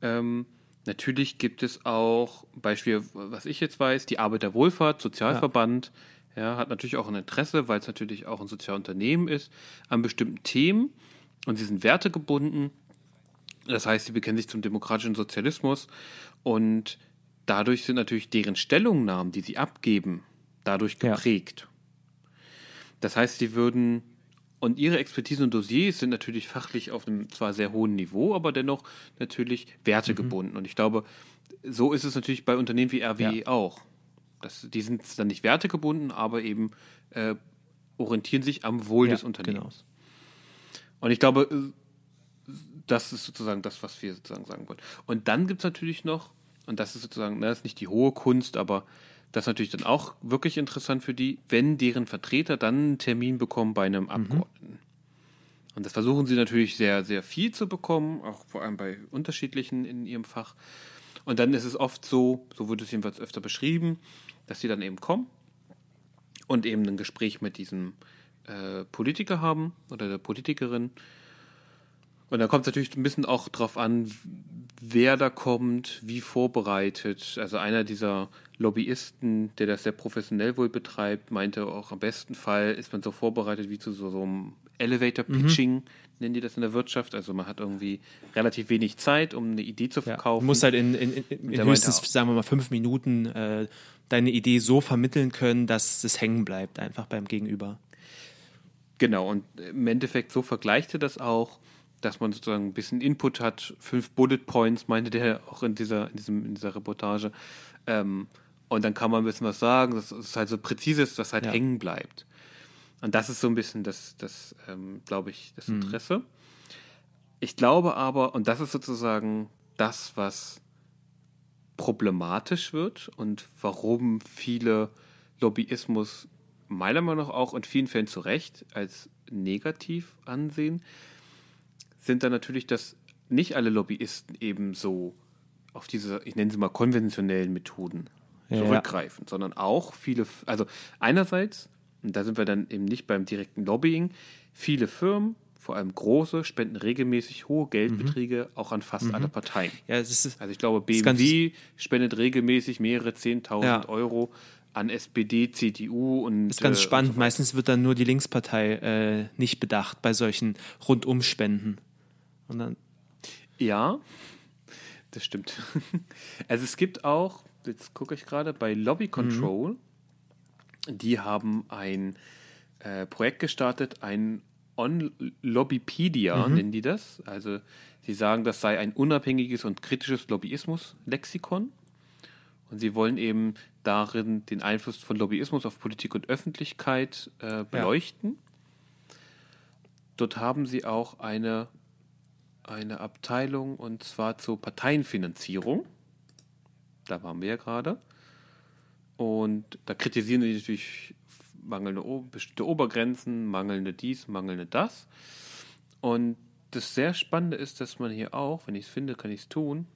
ähm, natürlich gibt es auch, Beispiel, was ich jetzt weiß, die Arbeiterwohlfahrt, Sozialverband, ja. ja hat natürlich auch ein Interesse, weil es natürlich auch ein Sozialunternehmen ist, an bestimmten Themen und sie sind wertegebunden. Das heißt, sie bekennen sich zum demokratischen Sozialismus und dadurch sind natürlich deren Stellungnahmen, die sie abgeben, dadurch geprägt. Ja. Das heißt, sie würden und ihre Expertise und Dossiers sind natürlich fachlich auf einem zwar sehr hohen Niveau, aber dennoch natürlich wertegebunden. Mhm. Und ich glaube, so ist es natürlich bei Unternehmen wie RWE ja. auch. Das, die sind dann nicht wertegebunden, aber eben äh, orientieren sich am Wohl ja, des Unternehmens. Und ich glaube, das ist sozusagen das, was wir sozusagen sagen wollen. Und dann gibt es natürlich noch, und das ist sozusagen, das ist nicht die hohe Kunst, aber das ist natürlich dann auch wirklich interessant für die, wenn deren Vertreter dann einen Termin bekommen bei einem mhm. Abgeordneten. Mhm. Und das versuchen sie natürlich sehr, sehr viel zu bekommen, auch vor allem bei unterschiedlichen in ihrem Fach. Und dann ist es oft so, so wurde es jedenfalls öfter beschrieben, dass sie dann eben kommen und eben ein Gespräch mit diesem äh, Politiker haben oder der Politikerin. Und da kommt es natürlich ein bisschen auch drauf an, wer da kommt, wie vorbereitet. Also einer dieser Lobbyisten, der das sehr professionell wohl betreibt, meinte auch am besten Fall ist man so vorbereitet wie zu so, so einem Elevator Pitching, mhm. nennen die das in der Wirtschaft. Also man hat irgendwie relativ wenig Zeit, um eine Idee zu verkaufen. Ja, du musst halt in, in, in, in höchstens, sagen wir mal, fünf Minuten äh, deine Idee so vermitteln können, dass es hängen bleibt, einfach beim Gegenüber. Genau, und im Endeffekt so vergleicht er das auch dass man sozusagen ein bisschen Input hat. Fünf Bullet Points meinte der auch in dieser, in diesem, in dieser Reportage. Ähm, und dann kann man ein bisschen was sagen, dass es halt so präzise ist, dass halt ja. hängen bleibt. Und das ist so ein bisschen das, das ähm, glaube ich, das mhm. Interesse. Mhm. Ich glaube aber, und das ist sozusagen das, was problematisch wird und warum viele Lobbyismus meiner Meinung nach auch in vielen Fällen zu Recht als negativ ansehen, sind dann natürlich, dass nicht alle Lobbyisten eben so auf diese, ich nenne sie mal konventionellen Methoden ja, zurückgreifen, ja. sondern auch viele, also einerseits, und da sind wir dann eben nicht beim direkten Lobbying, viele Firmen, vor allem große, spenden regelmäßig hohe Geldbeträge mhm. auch an fast mhm. alle Parteien. Ja, ist, also ich glaube, BMW spendet regelmäßig mehrere 10.000 ja. Euro an SPD, CDU und. Ist ganz äh, spannend. Meistens wird dann nur die Linkspartei äh, nicht bedacht bei solchen Rundumspenden. Und dann, Ja, das stimmt. Also es gibt auch, jetzt gucke ich gerade, bei Lobby Control, die haben ein äh, Projekt gestartet, ein On-Lobbypedia nennen die das. Also sie sagen, das sei ein unabhängiges und kritisches Lobbyismus-Lexikon. Und sie wollen eben darin den Einfluss von Lobbyismus auf Politik und Öffentlichkeit äh, beleuchten. Dort haben sie auch eine, eine Abteilung und zwar zur Parteienfinanzierung. Da waren wir ja gerade. Und da kritisieren sie natürlich mangelnde bestimmte Obergrenzen, mangelnde dies, mangelnde das. Und das sehr Spannende ist, dass man hier auch, wenn ich es finde, kann ich es tun,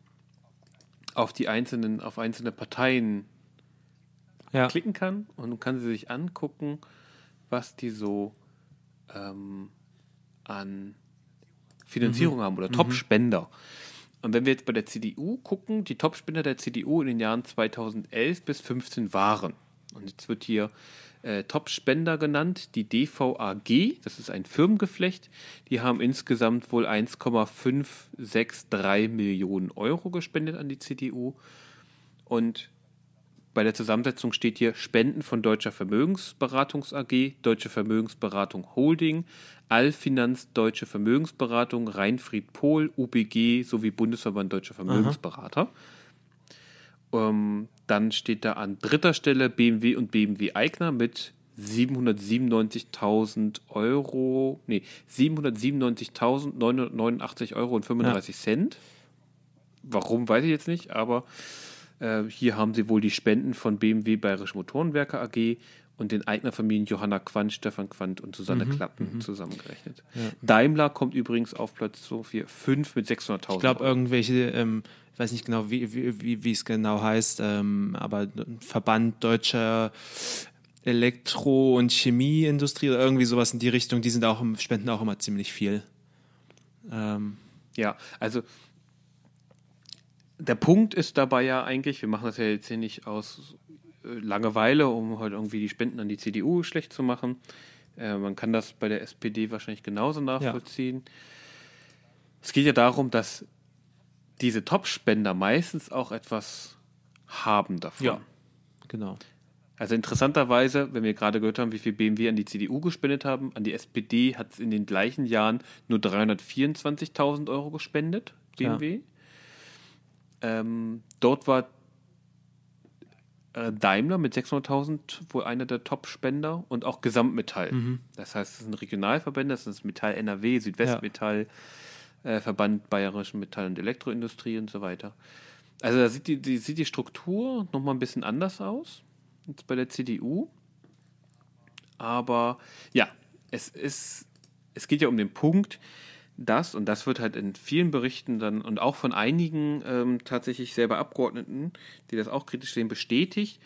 auf die einzelnen, auf einzelne Parteien ja. klicken kann und kann sie sich angucken, was die so ähm, an Finanzierung haben oder Top-Spender. Und wenn wir jetzt bei der CDU gucken, die Top-Spender der CDU in den Jahren 2011 bis 2015 waren. Und jetzt wird hier äh, Top-Spender genannt, die DVAG, das ist ein Firmengeflecht. Die haben insgesamt wohl 1,563 Millionen Euro gespendet an die CDU. Und bei der Zusammensetzung steht hier Spenden von Deutscher Vermögensberatungs AG, Deutsche Vermögensberatung Holding, Allfinanz Deutsche Vermögensberatung, Rheinfried Pohl, UBG sowie Bundesverband Deutscher Vermögensberater. Ähm, dann steht da an dritter Stelle BMW und BMW Eigner mit 797.000 Euro, nee, 797.989 Euro und 35 Cent. Warum, weiß ich jetzt nicht, aber äh, hier haben sie wohl die Spenden von BMW Bayerische Motorenwerke AG und den Eignerfamilien Johanna Quandt, Stefan Quandt und Susanne Klappen zusammengerechnet. Daimler kommt übrigens auf Platz so 4, 5 mit 600.000 Ich glaube, irgendwelche, ähm, ich weiß nicht genau, wie, wie, wie, wie es genau heißt, ähm, aber Verband deutscher Elektro- und Chemieindustrie oder irgendwie sowas in die Richtung, die sind auch, im- spenden auch immer ziemlich viel. Ähm, Ja, also der Punkt ist dabei ja eigentlich, wir machen das ja jetzt hier nicht aus Langeweile, um halt irgendwie die Spenden an die CDU schlecht zu machen. Äh, man kann das bei der SPD wahrscheinlich genauso nachvollziehen. Es geht ja darum, dass diese Top-Spender meistens auch etwas haben davon. Ja. genau. Also interessanterweise, wenn wir gerade gehört haben, wie viel BMW an die CDU gespendet haben, an die SPD hat es in den gleichen Jahren nur 324.000 Euro gespendet, Ja. BMW. Ähm, dort war äh, Daimler mit 600.000 wohl einer der Top-Spender und auch Gesamtmetall. Das heißt, es sind Regionalverbände, das ist Metall NRW, Südwestmetall, äh, Verband Bayerischen Metall- und Elektroindustrie und so weiter. Also da sieht die, die, sieht die Struktur nochmal ein bisschen anders aus als bei der CDU. Aber ja, es ist, es geht ja um den Punkt, dass, und das wird halt in vielen Berichten dann und auch von einigen ähm, tatsächlich selber Abgeordneten, die das auch kritisch sehen, bestätigt,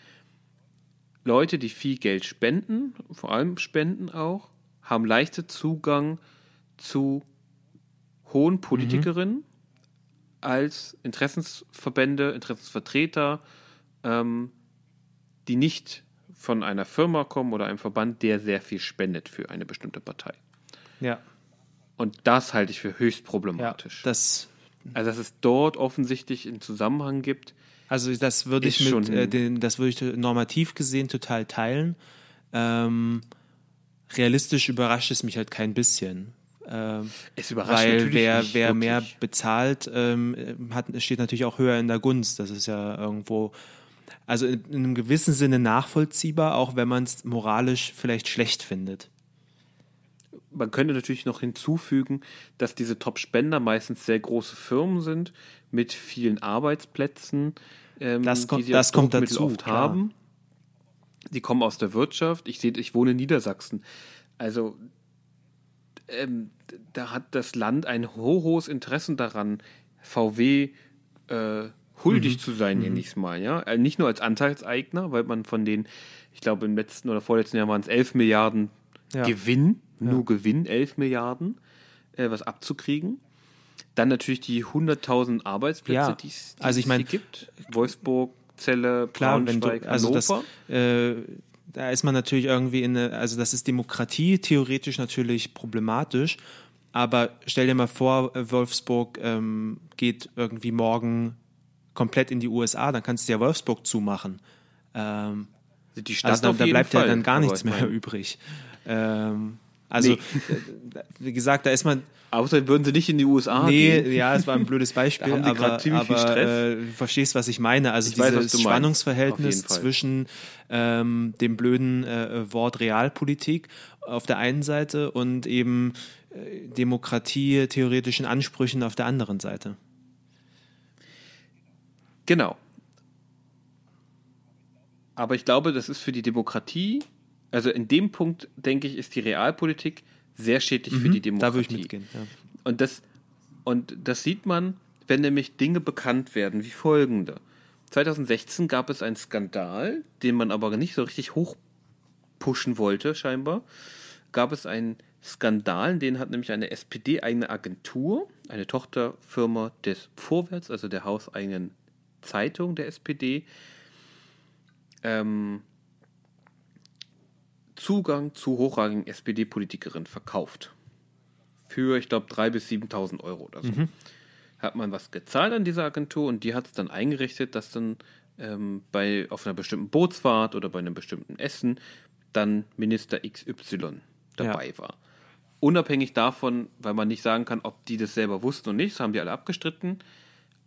Leute, die viel Geld spenden, vor allem spenden auch, haben leichter Zugang zu hohen Politikerinnen als Interessensverbände, Interessensvertreter, ähm, die nicht von einer Firma kommen oder einem Verband, der sehr viel spendet für eine bestimmte Partei. Ja, Und das halte ich für höchst ja problematisch. das, also, dass es dort offensichtlich einen Zusammenhang gibt. also das würde ich mit, schon- äh, den, das würde ich normativ gesehen total teilen. Ähm, realistisch überrascht es mich halt kein bisschen. Ähm, Es überrascht weil wer, nicht wer mehr bezahlt, ähm, hat, steht natürlich auch höher in der Gunst. Das ist ja irgendwo, also in, in einem gewissen Sinne nachvollziehbar, auch wenn man es moralisch vielleicht schlecht findet. Man könnte natürlich noch hinzufügen, dass diese Top-Spender meistens sehr große Firmen sind mit vielen Arbeitsplätzen, ähm, Das kommt- die sie das kommt dazu, oft klar. haben. Die kommen aus der Wirtschaft. Ich sehe, ich wohne in Niedersachsen. Also ähm, da hat das Land ein ho hohes Interesse daran, VW äh, huldig Mhm. zu sein, nenne ich es mal. Ja? Äh, Nicht nur als Anteilseigner, weil man von den, ich glaube im letzten oder vorletzten Jahr waren es 11 Milliarden Ja. Gewinn, nur Gewinn, 11 Milliarden, äh, was abzukriegen. Dann natürlich die 100.000 Arbeitsplätze, Ja, die es also ich mein- gibt. Wolfsburg, Celle, Klar, Braunschweig, du, also das, Hannover. äh, da ist man natürlich irgendwie in eine, also das ist Demokratie theoretisch natürlich problematisch, aber stell dir mal vor, äh, Wolfsburg ähm, geht irgendwie morgen komplett in die USA, dann kannst du ja Wolfsburg zumachen. Ähm, die Stadt also da, auf da bleibt Fall. ja dann gar nichts ich mehr übrig. Ähm, also, Nee. äh, wie gesagt, da ist man, Außerdem würden sie nicht in die USA Nee, gehen. ja, es war ein blödes Beispiel, Da haben die aber, ziemlich viel aber Stress. äh, du verstehst, was ich meine. Also Ich weiß, was dieses du meinst. Spannungsverhältnis zwischen ähm, dem blöden äh, Wort Realpolitik auf der einen Seite und eben äh, Demokratie, theoretischen Ansprüchen auf der anderen Seite. Genau. Aber ich glaube, das ist für die Demokratie, also in dem Punkt, denke ich, ist die Realpolitik sehr schädlich für die Demokratie. Mhm. Da würde ich mitgehen. Ja. Und das, und das sieht man, wenn nämlich Dinge bekannt werden, wie folgende. 2016 gab es einen Skandal, den man aber nicht so richtig hochpushen wollte, scheinbar. Gab es einen Skandal, den hat nämlich eine SPD-eigene Agentur, eine Tochterfirma des Vorwärts, also der hauseigenen Zeitung der SPD, ähm, Zugang zu hochrangigen SPD-Politikerinnen verkauft. Für, ich glaube, 3.000 bis 7.000 Euro oder so. Hat man was gezahlt an diese Agentur und die hat es dann eingerichtet, dass dann ähm, bei, auf einer bestimmten Bootsfahrt oder bei einem bestimmten Essen dann Minister XY dabei war. Unabhängig davon, weil man nicht sagen kann, ob die das selber wussten und nicht, das haben die alle abgestritten,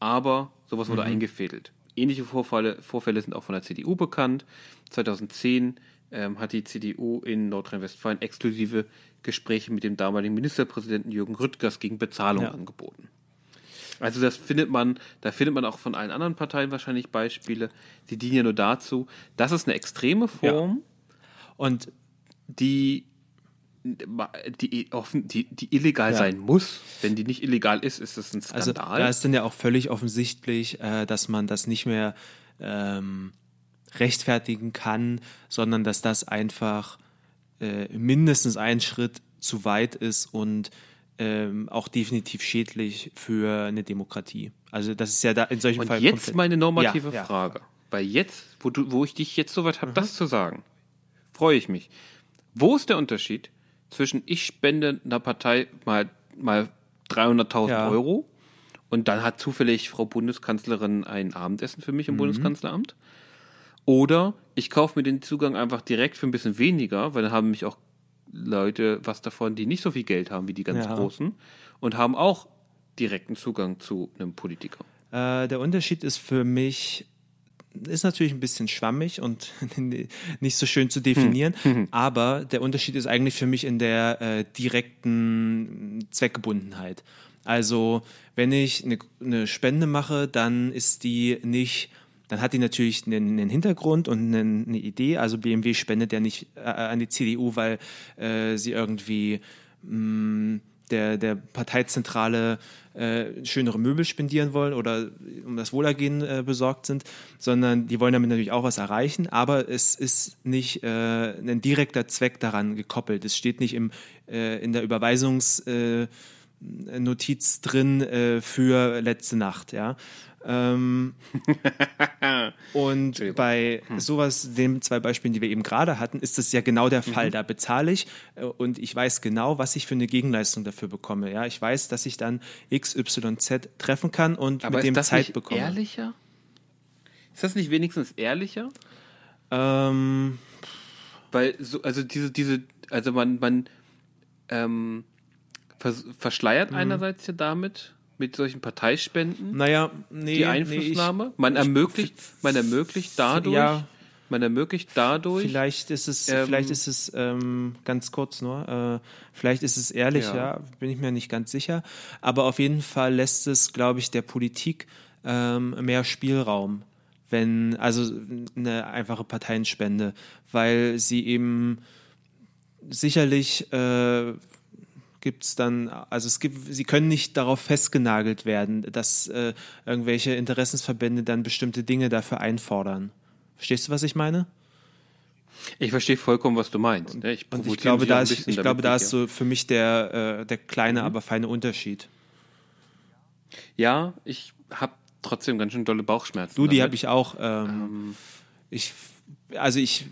aber sowas wurde eingefädelt. Ähnliche Vorfälle, Vorfälle sind auch von der CDU bekannt. 2010 ähm, hat die CDU in Nordrhein-Westfalen exklusive Gespräche mit dem damaligen Ministerpräsidenten Jürgen Rüttgers gegen Bezahlung Ja. angeboten. Also das findet man, da findet man auch von allen anderen Parteien wahrscheinlich Beispiele. Die dienen ja nur dazu. Das ist eine extreme Form, Und die, die, offen, die, die illegal Ja. sein muss. Wenn die nicht illegal ist, ist das ein Also Skandal. da ist dann ja auch völlig offensichtlich, äh, dass man das nicht mehr ähm, rechtfertigen kann, sondern dass das einfach äh, mindestens ein Schritt zu weit ist und ähm, auch definitiv schädlich für eine Demokratie. Also das ist ja da in solchen Und Fällen jetzt meine normative Ja, ja. Frage. Weil jetzt, wo, du, wo ich dich jetzt soweit habe, Mhm. das zu sagen, freue ich mich. Wo ist der Unterschied zwischen ich spende einer Partei mal, mal 300.000 Ja. Euro und dann hat zufällig Frau Bundeskanzlerin ein Abendessen für mich Mhm. im Bundeskanzleramt? Oder ich kaufe mir den Zugang einfach direkt für ein bisschen weniger, weil dann haben mich auch Leute was davon, die nicht so viel Geld haben wie die ganz Ja. Großen und haben auch direkten Zugang zu einem Politiker. Äh, der Unterschied ist für mich, ist natürlich ein bisschen schwammig und nicht so schön zu definieren, aber der Unterschied ist eigentlich für mich in der äh, direkten Zweckgebundenheit. Also, wenn ich eine, eine Spende mache, dann ist die nicht, dann hat die natürlich einen, einen Hintergrund und einen, eine Idee. Also BMW spendet ja nicht äh, an die CDU, weil äh, sie irgendwie mh, der, der Parteizentrale äh, schönere Möbel spendieren wollen oder um das Wohlergehen äh, besorgt sind, sondern die wollen damit natürlich auch was erreichen, aber es ist nicht äh, ein direkter Zweck daran gekoppelt. Es steht nicht im, äh, in der Überweisungs äh, Notiz drin äh, für letzte Nacht, ja. Ähm, und bei sowas, den zwei Beispielen, die wir eben gerade hatten, ist das ja genau der Fall. Da bezahle ich äh, und ich weiß genau, was ich für eine Gegenleistung dafür bekomme. Ja, ich weiß, dass ich dann XYZ treffen kann und Aber mit dem Zeit nicht bekomme. ehrlicher? Ist das nicht wenigstens ehrlicher? Ähm, Weil so, also diese, diese, also man, man ähm, vers verschleiert einerseits ja damit mit solchen Parteispenden naja, nee, die Einflussnahme. Nee, ich, man ermöglicht, man ermöglicht dadurch, Ja. man ermöglicht dadurch. Vielleicht ist es, Ähm, vielleicht ist es ähm, ganz kurz nur, äh, vielleicht ist es ehrlich, ja. Ja. bin ich mir nicht ganz sicher. Aber auf jeden Fall lässt es, glaube ich, der Politik ähm, mehr Spielraum, wenn, also eine einfache Parteienspende, weil sie eben sicherlich äh, gibt es dann, also es gibt, sie können nicht darauf festgenagelt werden, dass äh, irgendwelche Interessensverbände dann bestimmte Dinge dafür einfordern. Verstehst du, was ich meine? Ich verstehe vollkommen, was du meinst. ne? Und ich glaube, da ist, ich glaube, da ist so für mich der, äh, der kleine, aber feine Unterschied. Ja, ich habe trotzdem ganz schön dolle Bauchschmerzen. Du, die habe ich auch. Ähm, ähm, ich, also ich,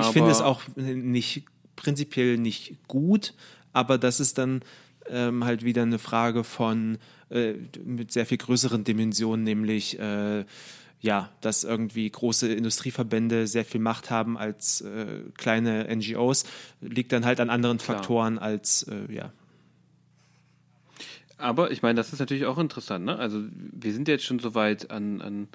ich finde es auch nicht prinzipiell nicht gut, aber das ist dann ähm, halt wieder eine Frage von äh, mit sehr viel größeren Dimensionen, nämlich äh, ja, dass irgendwie große Industrieverbände sehr viel Macht haben als äh, kleine NGOs, liegt dann halt an anderen Klar. Faktoren als äh, ja. Aber ich meine, das ist natürlich auch interessant, ne? Also wir sind jetzt schon so weit an, an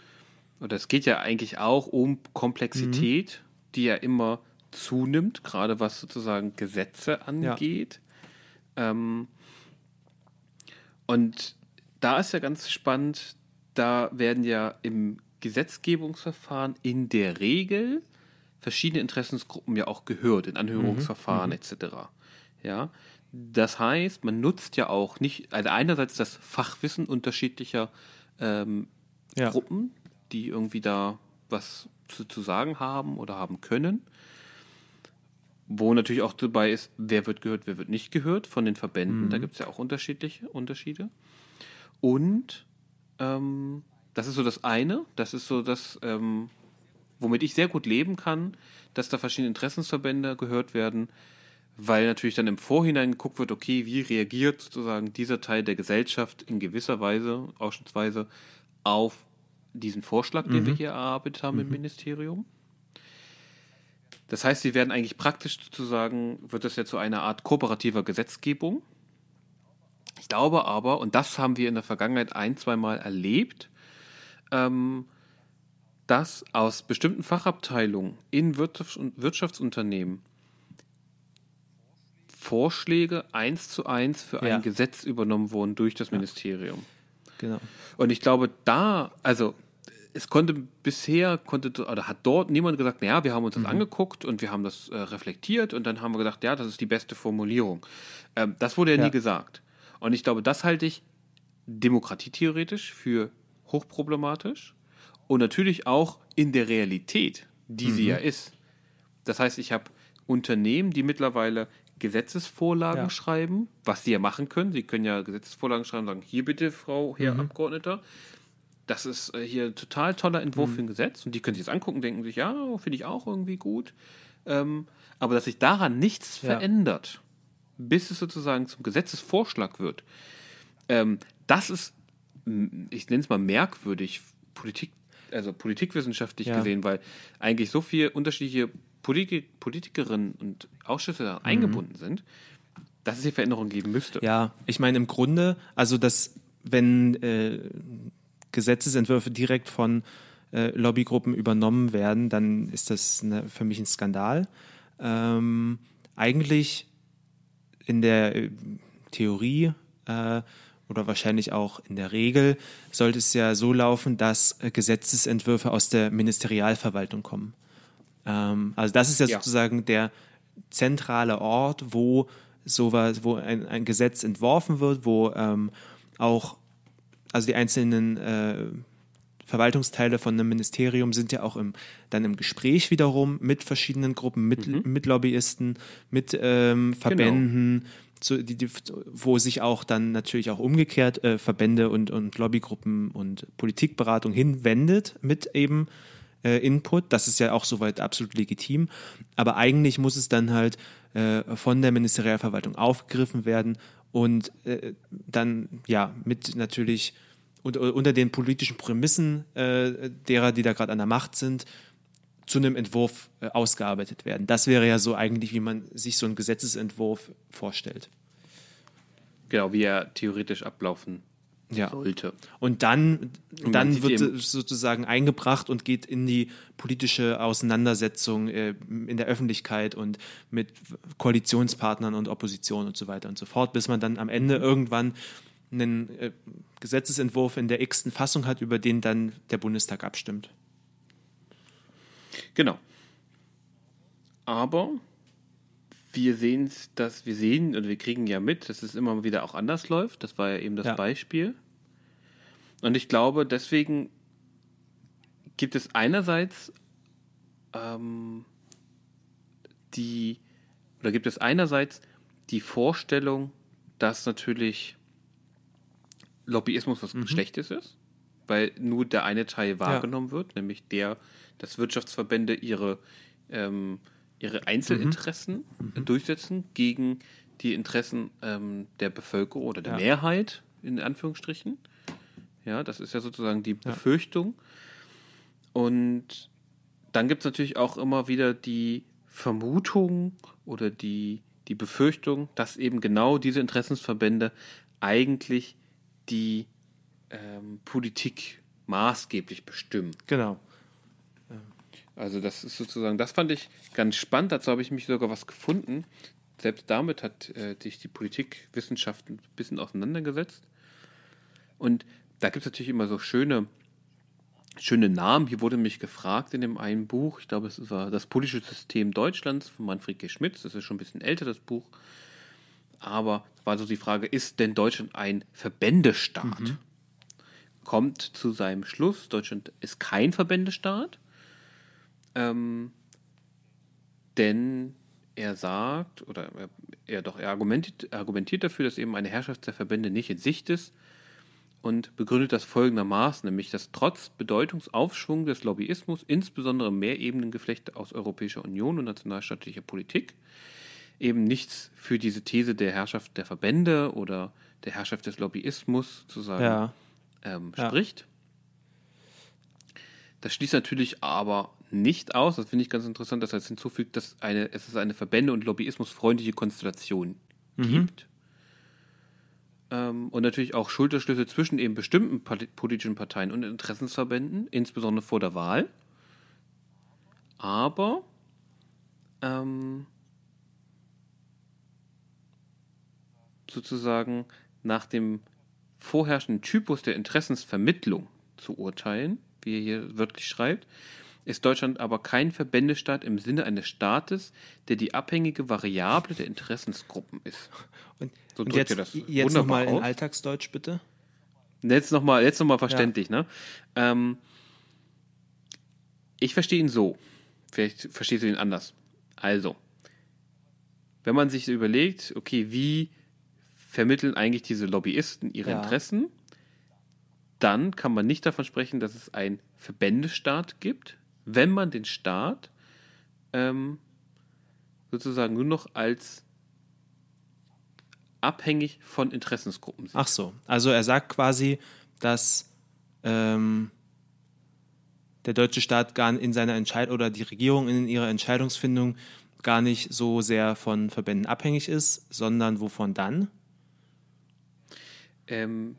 oder es geht ja eigentlich auch um Komplexität, mhm. die ja immer zunimmt, gerade was sozusagen Gesetze angeht. Ja. Ähm, und da ist ja ganz spannend, da werden ja im Gesetzgebungsverfahren in der Regel verschiedene Interessensgruppen ja auch gehört, in Anhörungsverfahren mhm. etc. Ja, das heißt, man nutzt ja auch nicht, also einerseits das Fachwissen unterschiedlicher ähm, ja. Gruppen, die irgendwie da was zu, zu sagen haben oder haben können. Wo natürlich auch dabei ist, wer wird gehört, wer wird nicht gehört von den Verbänden. Mhm. Da gibt es ja auch unterschiedliche Unterschiede. Und ähm, das ist so das eine, das ist so das, ähm, womit ich sehr gut leben kann, dass da verschiedene Interessensverbände gehört werden, weil natürlich dann im Vorhinein geguckt wird, okay, wie reagiert sozusagen dieser Teil der Gesellschaft in gewisser Weise, ausschnittsweise, auf diesen Vorschlag, den mhm. wir hier erarbeitet haben mhm. im Ministerium. Das heißt, sie werden eigentlich praktisch sozusagen, wird das ja zu einer Art kooperativer Gesetzgebung. Ich glaube aber, und das haben wir in der Vergangenheit ein, zwei Mal erlebt, ähm, dass aus bestimmten Fachabteilungen in Wirtschaftsunternehmen Vorschläge eins zu eins für ein ja. Gesetz übernommen wurden durch das ja. Ministerium. Genau. Und ich glaube, da, also es konnte bisher, konnte, oder hat dort niemand gesagt, naja, wir haben uns das mhm. angeguckt und wir haben das äh, reflektiert und dann haben wir gedacht, ja, das ist die beste Formulierung. Ähm, das wurde ja, ja, nie gesagt. Und ich glaube, das halte ich demokratietheoretisch für hochproblematisch und natürlich auch in der Realität, die mhm. sie ja ist. Das heißt, ich habe Unternehmen, die mittlerweile Gesetzesvorlagen ja. schreiben, was sie ja machen können. Sie können ja Gesetzesvorlagen schreiben und sagen, hier bitte, Frau, Herr mhm. Abgeordneter, das ist äh, hier ein total toller Entwurf mhm. für ein Gesetz. Und die können sich das angucken und denken sich, ja, finde ich auch irgendwie gut. Ähm, aber dass sich daran nichts ja. verändert, bis es sozusagen zum Gesetzesvorschlag wird, ähm, das ist, ich nenne es mal merkwürdig, Politik, also politikwissenschaftlich ja. gesehen, weil eigentlich so viele unterschiedliche Politik, Politikerinnen und Ausschüsse da mhm. eingebunden sind, dass es hier Veränderungen geben müsste. Ja, ich meine im Grunde, also dass wenn äh, Gesetzesentwürfe direkt von äh, Lobbygruppen übernommen werden, dann ist das eine, für mich ein Skandal. Ähm, eigentlich in der äh, Theorie äh, oder wahrscheinlich auch in der Regel sollte es ja so laufen, dass äh, Gesetzesentwürfe aus der Ministerialverwaltung kommen. Ähm, also das ist ja, ja, sozusagen der zentrale Ort, wo sowas, wo ein, ein Gesetz entworfen wird, wo ähm, auch also die einzelnen äh, Verwaltungsteile von einem Ministerium sind ja auch im, dann im Gespräch wiederum mit verschiedenen Gruppen, mit, mhm. mit Lobbyisten, mit ähm, Verbänden, genau. zu, die, die, wo sich auch dann natürlich auch umgekehrt äh, Verbände und, und Lobbygruppen und Politikberatung hinwendet mit eben äh, Input. Das ist ja auch soweit absolut legitim. Aber eigentlich muss es dann halt äh, von der Ministerialverwaltung aufgegriffen werden und äh, dann ja mit natürlich unter, unter den politischen Prämissen äh, derer, die da gerade an der Macht sind, zu einem Entwurf äh, ausgearbeitet werden. Das wäre ja so eigentlich, wie man sich so einen Gesetzesentwurf vorstellt. Genau, wie er theoretisch ablaufen ja. sollte. Und dann, und dann wird es sozusagen eingebracht und geht in die politische Auseinandersetzung äh, in der Öffentlichkeit und mit Koalitionspartnern und Opposition und so weiter und so fort, bis man dann am Ende irgendwann einen äh, Gesetzesentwurf in der x-ten Fassung hat, über den dann der Bundestag abstimmt. Genau. Aber wir sehen dass wir sehen und wir kriegen ja mit, dass es immer wieder auch anders läuft. Das war ja eben das ja. Beispiel. Und ich glaube, deswegen gibt es einerseits ähm, die oder gibt es einerseits die Vorstellung, dass natürlich Lobbyismus was mhm. Schlechtes ist. weil nur der eine Teil wahrgenommen ja. wird, nämlich der, dass Wirtschaftsverbände ihre, ähm, ihre Einzelinteressen mhm. durchsetzen gegen die Interessen ähm, der Bevölkerung oder der ja. Mehrheit, in Anführungsstrichen. Ja, das ist ja sozusagen die Befürchtung. Und dann gibt es natürlich auch immer wieder die Vermutung oder die, die Befürchtung, dass eben genau diese Interessensverbände eigentlich die ähm, Politik maßgeblich bestimmen. Genau. Also das ist sozusagen, das fand ich ganz spannend. Dazu habe ich mich sogar was gefunden. Selbst damit hat äh, sich die Politikwissenschaft ein bisschen auseinandergesetzt. Und da gibt es natürlich immer so schöne, schöne Namen. Hier wurde mich gefragt in dem einen Buch, ich glaube, es war Das politische System Deutschlands von Manfred G. Schmitz. Das ist schon ein bisschen älter, das Buch. Aber war so die Frage, ist denn Deutschland ein Verbändestaat? Mhm. Kommt zu seinem Schluss, Deutschland ist kein Verbändestaat. Ähm, denn er sagt, oder er, er doch er argumentiert, argumentiert dafür, dass eben eine Herrschaft der Verbände nicht in Sicht ist und begründet das folgendermaßen, nämlich dass trotz Bedeutungsaufschwung des Lobbyismus, insbesondere Mehrebenengeflechte aus Europäischer Union und nationalstaatlicher Politik, eben nichts für diese These der Herrschaft der Verbände oder der Herrschaft des Lobbyismus sozusagen ja. Ähm, ja. spricht. Das schließt natürlich aber nicht aus, das finde ich ganz interessant, dass er jetzt hinzufügt, dass eine, es ist eine Verbände- und Lobbyismusfreundliche Konstellation mhm. gibt ähm, und natürlich auch Schulterschlüsse zwischen eben bestimmten politischen Parteien und Interessensverbänden, insbesondere vor der Wahl. Aber ähm, sozusagen nach dem vorherrschenden Typus der Interessensvermittlung zu urteilen, wie er hier wörtlich schreibt, ist Deutschland aber kein Verbändestaat im Sinne eines Staates, der die abhängige Variable der Interessensgruppen ist. Und, so und jetzt, das jetzt nochmal in Alltagsdeutsch, bitte. Jetzt nochmal noch verständlich. Ja. Ne? Ähm, ich verstehe ihn so. Vielleicht verstehst du ihn anders. Also, wenn man sich überlegt, okay, wie vermitteln eigentlich diese Lobbyisten ihre ja. Interessen, dann kann man nicht davon sprechen, dass es einen Verbändestaat gibt, wenn man den Staat ähm, sozusagen nur noch als abhängig von Interessensgruppen sieht. Ach so, also er sagt quasi, dass ähm, der deutsche Staat gar in seiner Entscheidung oder die Regierung in ihrer Entscheidungsfindung gar nicht so sehr von Verbänden abhängig ist, sondern wovon dann? Ähm,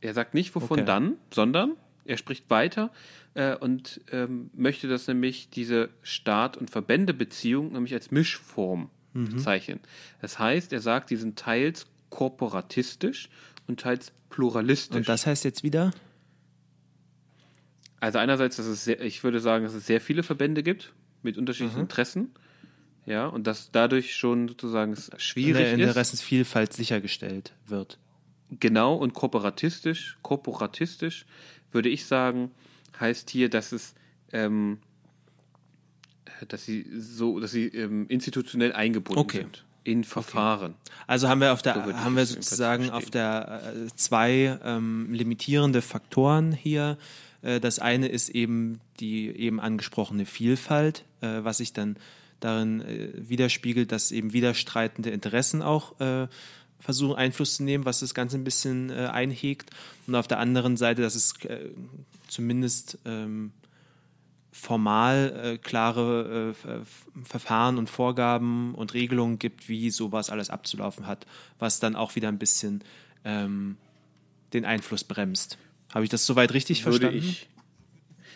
er sagt nicht, wovon okay. dann, sondern er spricht weiter äh, und ähm, möchte das nämlich diese Staat- und Verbändebeziehung nämlich als Mischform mhm. bezeichnen. Das heißt, er sagt, die sind teils korporatistisch und teils pluralistisch. Und das heißt jetzt wieder? Also einerseits, dass es sehr, ich würde sagen, dass es sehr viele Verbände gibt mit unterschiedlichen mhm. Interessen. Ja, und dass dadurch schon sozusagen es schwierig in der Interessensvielfalt sichergestellt wird. Genau, und kooperatistisch, korporatistisch würde ich sagen, heißt hier, dass es ähm, dass sie so, dass sie ähm, institutionell eingebunden okay. sind in Verfahren. Okay. Also haben wir auf der so haben wir sozusagen auf der äh, zwei ähm, limitierende Faktoren hier. Äh, das eine ist eben die eben angesprochene Vielfalt, äh, was sich dann darin äh, widerspiegelt, dass eben widerstreitende Interessen auch äh, versuchen Einfluss zu nehmen, was das Ganze ein bisschen äh, einhegt. Und auf der anderen Seite, dass es zumindest ähm, formal äh, klare äh, Verfahren und Vorgaben und Regelungen gibt, wie sowas alles abzulaufen hat, was dann auch wieder ein bisschen ähm, den Einfluss bremst. Habe ich das soweit richtig würde verstanden? Ich,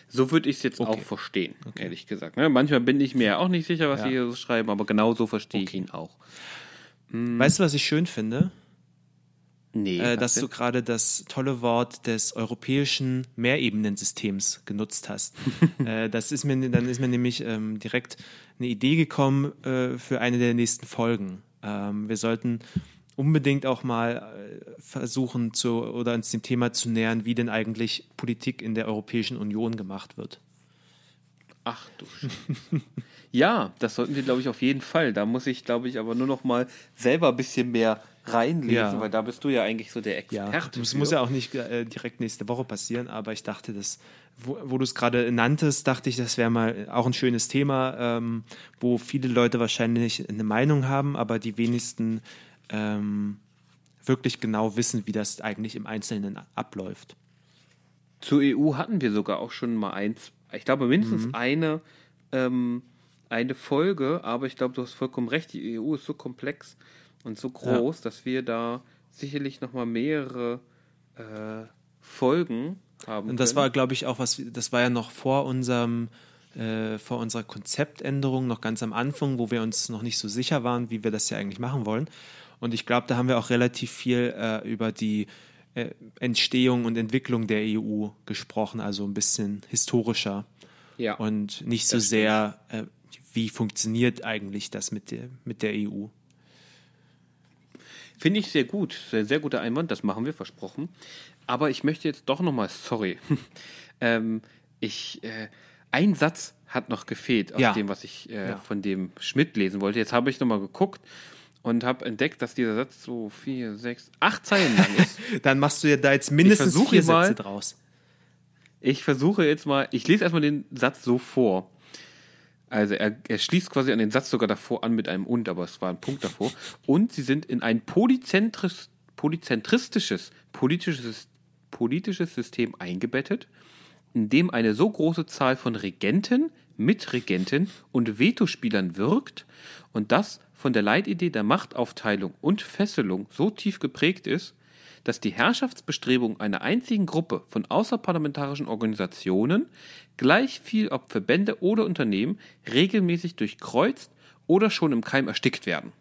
so würde ich es jetzt okay. auch verstehen, okay. ehrlich gesagt. Ne? Manchmal bin ich mir ja auch nicht sicher, was ja. sie hier so schreiben, aber genau so verstehe okay. ich ihn auch. Hm. Weißt du, was ich schön finde? Nee, äh, dass du gerade das tolle Wort des europäischen Mehrebenensystems genutzt hast. äh, das ist mir, dann ist mir nämlich ähm, direkt eine Idee gekommen äh, für eine der nächsten Folgen. Ähm, wir sollten unbedingt auch mal äh, versuchen zu oder uns dem Thema zu nähern, wie denn eigentlich Politik in der Europäischen Union gemacht wird. Ach du Ja, das sollten wir, glaube ich, auf jeden Fall. Da muss ich, glaube ich, aber nur noch mal selber ein bisschen mehr reinlesen, Ja. weil da bist du ja eigentlich so der Ja, Experte. es für. muss ja auch nicht äh, direkt nächste Woche passieren, aber ich dachte, das, wo, wo du es gerade nanntest, dachte ich, das wäre mal auch ein schönes Thema, ähm, wo viele Leute wahrscheinlich eine Meinung haben, aber die wenigsten ähm, wirklich genau wissen, wie das eigentlich im Einzelnen abläuft. Zur EU hatten wir sogar auch schon mal eins, ich glaube mindestens Mhm. eine, ähm, eine Folge, aber ich glaube, du hast vollkommen recht, die EU ist so komplex und so groß, dass wir da sicherlich noch mal mehrere äh, Folgen haben. Und das können. war, glaube ich, auch was, das war ja noch vor unserem, äh, vor unserer Konzeptänderung, noch ganz am Anfang, wo wir uns noch nicht so sicher waren, wie wir das ja eigentlich machen wollen. Und ich glaube, da haben wir auch relativ viel äh, über die äh, Entstehung und Entwicklung der EU gesprochen, also ein bisschen historischer ja. und nicht so sehr, äh, wie funktioniert eigentlich das mit der, mit der EU. Finde ich sehr gut. Sehr, sehr guter Einwand, das machen wir, versprochen. Aber ich möchte jetzt doch nochmal, sorry. ähm, ich, äh, ein Satz hat noch gefehlt aus Ja. dem, was ich äh, Ja. von dem Schmidt lesen wollte. Jetzt habe ich nochmal geguckt und habe entdeckt, dass dieser Satz so vier, sechs, acht Zeilen lang ist. Dann machst du ja da jetzt mindestens vier mal- Sätze draus. Ich versuche jetzt mal, ich lese erstmal den Satz so vor. Also er, er schließt quasi an den Satz sogar davor an mit einem und, aber es war ein Punkt davor. Und sie sind in ein polyzentris, polyzentristisches politisches, politisches System eingebettet, in dem eine so große Zahl von Regenten, Mitregenten und Vetospielern wirkt und das von der Leitidee der Machtaufteilung und Fesselung so tief geprägt ist, dass die Herrschaftsbestrebungen einer einzigen Gruppe von außerparlamentarischen Organisationen, gleich viel ob Verbände oder Unternehmen, regelmäßig durchkreuzt oder schon im Keim erstickt werden.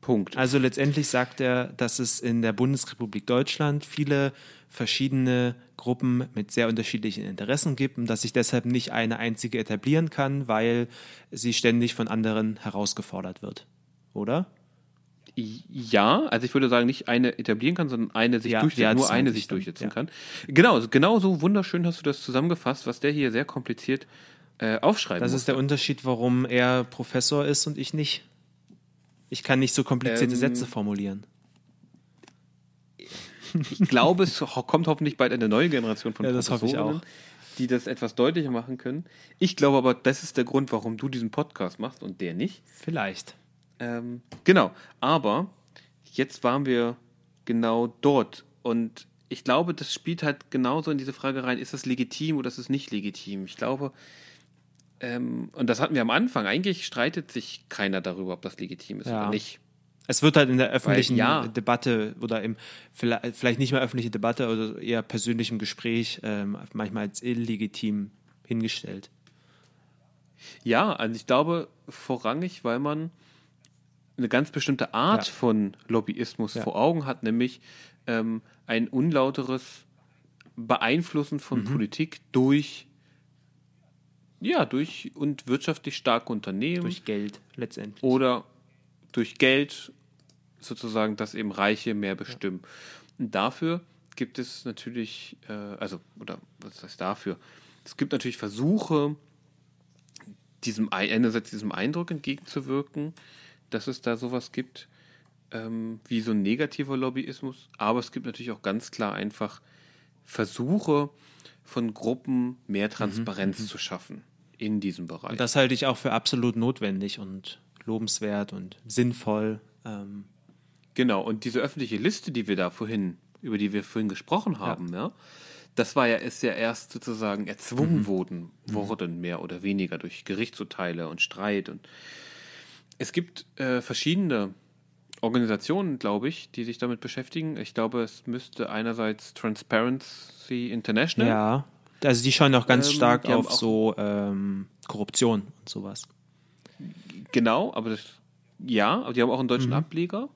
Punkt. Also letztendlich sagt er, dass es in der Bundesrepublik Deutschland viele verschiedene Gruppen mit sehr unterschiedlichen Interessen gibt und dass sich deshalb nicht eine einzige etablieren kann, weil sie ständig von anderen herausgefordert wird. Oder? Ja, also ich würde sagen, nicht eine etablieren kann, sondern eine sich Ja, durchsetzen, nur eine sich durchsetzen ja. kann. Genau, genau so wunderschön hast du das zusammengefasst, was der hier sehr kompliziert äh, aufschreiben Das muss. ist der Unterschied, warum er Professor ist und ich nicht. Ich kann nicht so komplizierte Ähm, Sätze formulieren. Ich glaube, es kommt hoffentlich bald eine neue Generation von Ja, das hoffe ich auch. die das etwas deutlicher machen können. Ich glaube aber, das ist der Grund, warum du diesen Podcast machst und der nicht. Vielleicht. Ähm, genau, aber jetzt waren wir genau dort und ich glaube, das spielt halt genauso in diese Frage rein, ist das legitim oder ist es nicht legitim? Ich glaube, ähm, und das hatten wir am Anfang, eigentlich streitet sich keiner darüber, ob das legitim ist Ja. oder nicht. Es wird halt in der öffentlichen ja. Debatte oder im vielleicht vielleicht nicht mehr öffentliche Debatte oder eher persönlichem Gespräch ähm, manchmal als illegitim hingestellt. Ja, also ich glaube vorrangig, weil man eine ganz bestimmte Art Ja. von Lobbyismus Ja. vor Augen hat, nämlich ähm, ein unlauteres Beeinflussen Mhm. von Politik durch ja, durch und wirtschaftlich starke Unternehmen Durch Geld letztendlich. oder durch Geld sozusagen, dass eben Reiche mehr bestimmen. Und dafür gibt es natürlich, äh, also, oder was heißt dafür? Es gibt natürlich Versuche, diesem Ei- einerseits diesem Eindruck entgegenzuwirken, dass es da sowas gibt, ähm, wie so ein negativer Lobbyismus, aber es gibt natürlich auch ganz klar einfach Versuche von Gruppen mehr Transparenz zu schaffen in diesem Bereich. Und das halte ich auch für absolut notwendig und lobenswert und sinnvoll. Ähm, Genau, und diese öffentliche Liste, die wir da vorhin, über die wir vorhin gesprochen haben, ja, das war ja, ist ja erst sozusagen erzwungen wurden, worden, mehr oder weniger durch Gerichtsurteile und Streit. Und es gibt äh, verschiedene Organisationen, glaube ich, die sich damit beschäftigen. Ich glaube, es müsste einerseits Transparency International. ja, also die schauen auch ganz Ähm, stark auf so ähm, Korruption und sowas. Genau, aber das, ja, aber die haben auch einen deutschen Mhm. Ableger.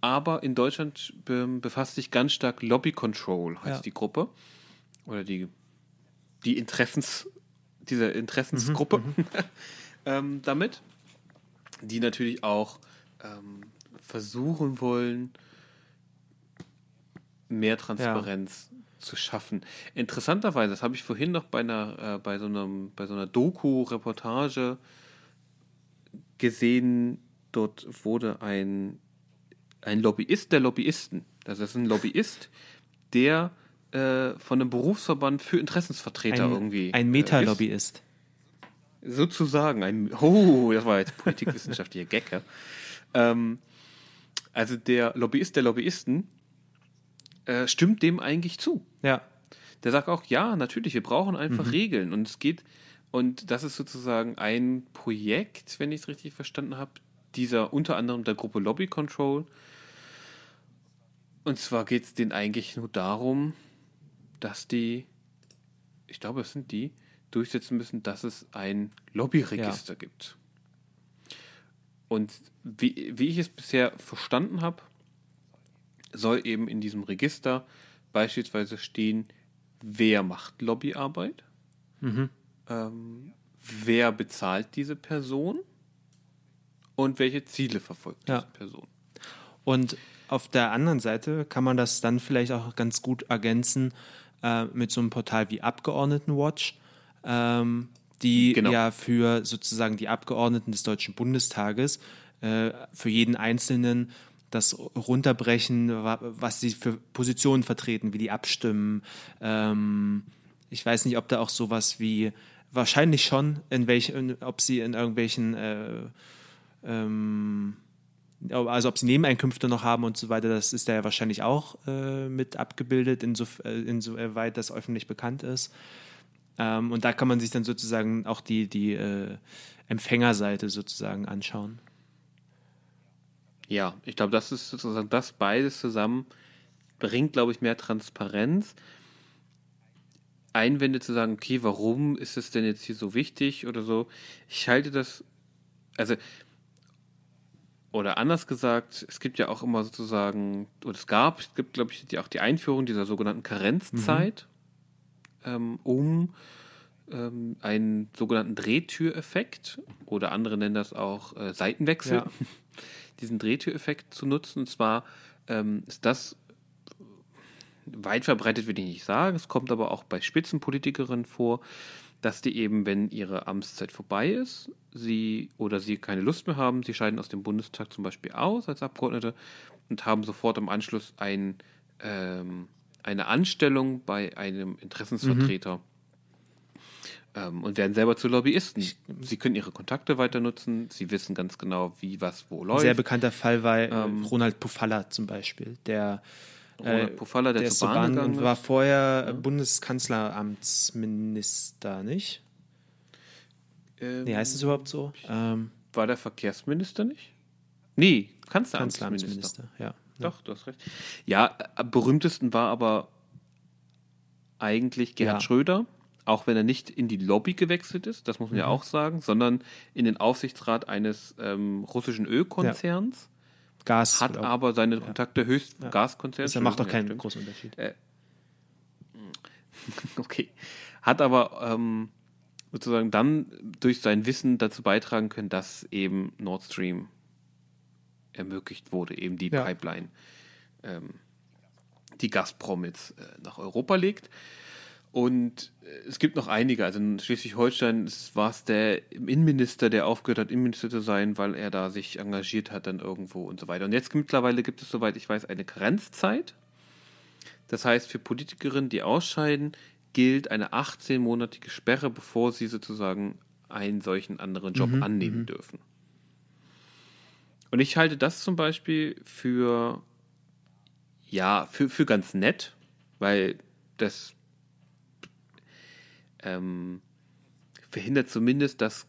Aber in Deutschland be befasst sich ganz stark Lobby Control, heißt Ja. die Gruppe. Oder die, die Interessens, diese Interessensgruppe Mhm, ähm, damit. Die natürlich auch ähm, versuchen wollen, mehr Transparenz zu schaffen. Interessanterweise, das habe ich vorhin noch bei einer, äh, bei so einem, bei so einer Doku-Reportage gesehen, dort wurde ein, ein Lobbyist der Lobbyisten, das ist ein Lobbyist, der äh, von einem Berufsverband für Interessensvertreter Ein, irgendwie. ein äh, Meta-Lobbyist. Sozusagen. Ein, oh, das war jetzt politikwissenschaftlicher Gag. Ja. Ähm, also der Lobbyist der Lobbyisten äh, stimmt dem eigentlich zu. Ja. Der sagt auch, ja, natürlich, wir brauchen einfach Regeln. Und es geht, und das ist sozusagen ein Projekt, wenn ich es richtig verstanden habe, dieser unter anderem der Gruppe Lobby Control. Und zwar geht es denen eigentlich nur darum, dass die, ich glaube, es sind die, durchsetzen müssen, dass es ein Lobbyregister gibt. Und wie, wie ich es bisher verstanden habe, soll eben in diesem Register beispielsweise stehen, wer macht Lobbyarbeit, ähm, wer bezahlt diese Person und welche Ziele verfolgt Ja. diese Person. Und auf der anderen Seite kann man das dann vielleicht auch ganz gut ergänzen äh, mit so einem Portal wie Abgeordnetenwatch, ähm, die Genau. ja für sozusagen die Abgeordneten des Deutschen Bundestages äh, für jeden Einzelnen das runterbrechen, wa- was sie für Positionen vertreten, wie die abstimmen. Ähm, ich weiß nicht, ob da auch sowas wie wahrscheinlich schon, in welchen, ob sie in irgendwelchen äh, ähm, also ob sie Nebeneinkünfte noch haben und so weiter, das ist da ja wahrscheinlich auch äh, mit abgebildet, insof äh, insoweit das öffentlich bekannt ist. Ähm, und da kann man sich dann sozusagen auch die, die äh, Empfängerseite sozusagen anschauen. Ja, ich glaube, das ist sozusagen das beides zusammen bringt, glaube ich, mehr Transparenz. Einwände zu sagen, okay, warum ist es denn jetzt hier so wichtig oder so. Ich halte das, also, oder anders gesagt, es gibt ja auch immer sozusagen, oder es gab, es gibt, glaube ich, die, auch die Einführung dieser sogenannten Karenzzeit, ähm, um ähm, einen sogenannten Drehtüreffekt, oder andere nennen das auch äh, Seitenwechsel, Ja. diesen Drehtüreffekt zu nutzen. Und zwar ähm, ist das weit verbreitet, würde ich nicht sagen. Es kommt aber auch bei Spitzenpolitikerinnen vor, dass die eben, wenn ihre Amtszeit vorbei ist, sie oder sie keine Lust mehr haben, sie scheiden aus dem Bundestag zum Beispiel aus als Abgeordnete und haben sofort im Anschluss ein, ähm, eine Anstellung bei einem Interessensvertreter. Ähm, und werden selber zu Lobbyisten. Sie können ihre Kontakte weiter nutzen, sie wissen ganz genau, wie was wo Ein läuft. sehr bekannter Fall war äh, Ähm, Ronald Pofalla zum Beispiel, der Ronald Pofalla, der, der zur Bahn, Bahn war vorher Bundeskanzleramtsminister, nicht? Ähm, Nee, heißt es überhaupt so? Ähm, War der Verkehrsminister nicht? Nee, Kanzleramtsminister. Kanzleramtsminister, ja. Doch, du hast recht. Ja, am berühmtesten war aber eigentlich Gerhard Ja. Schröder, auch wenn er nicht in die Lobby gewechselt ist, das muss man ja auch sagen, sondern in den Aufsichtsrat eines ähm, russischen Ölkonzerns, Gas. hat aber seine Kontakte höchst Ja. Gaskonzern. das macht doch Ja, keinen stimmt. großen Unterschied. Okay. Hat aber ähm, sozusagen dann durch sein Wissen dazu beitragen können, dass eben Nord Stream ermöglicht wurde, eben die Ja. Pipeline, ähm, die Gazprom jetzt äh, nach Europa legt. Und äh, es gibt noch einige, also in Schleswig-Holstein war es der Innenminister, der aufgehört hat, Innenminister zu sein, weil er da sich engagiert hat dann irgendwo und so weiter. Und jetzt mittlerweile gibt es, soweit ich weiß, eine Karenzzeit. Das heißt, für Politikerinnen, die ausscheiden, gilt eine 18-monatige Sperre, bevor sie sozusagen einen solchen anderen Job annehmen dürfen. Und ich halte das zum Beispiel für, ja, für, für ganz nett, weil das ähm, verhindert zumindest, dass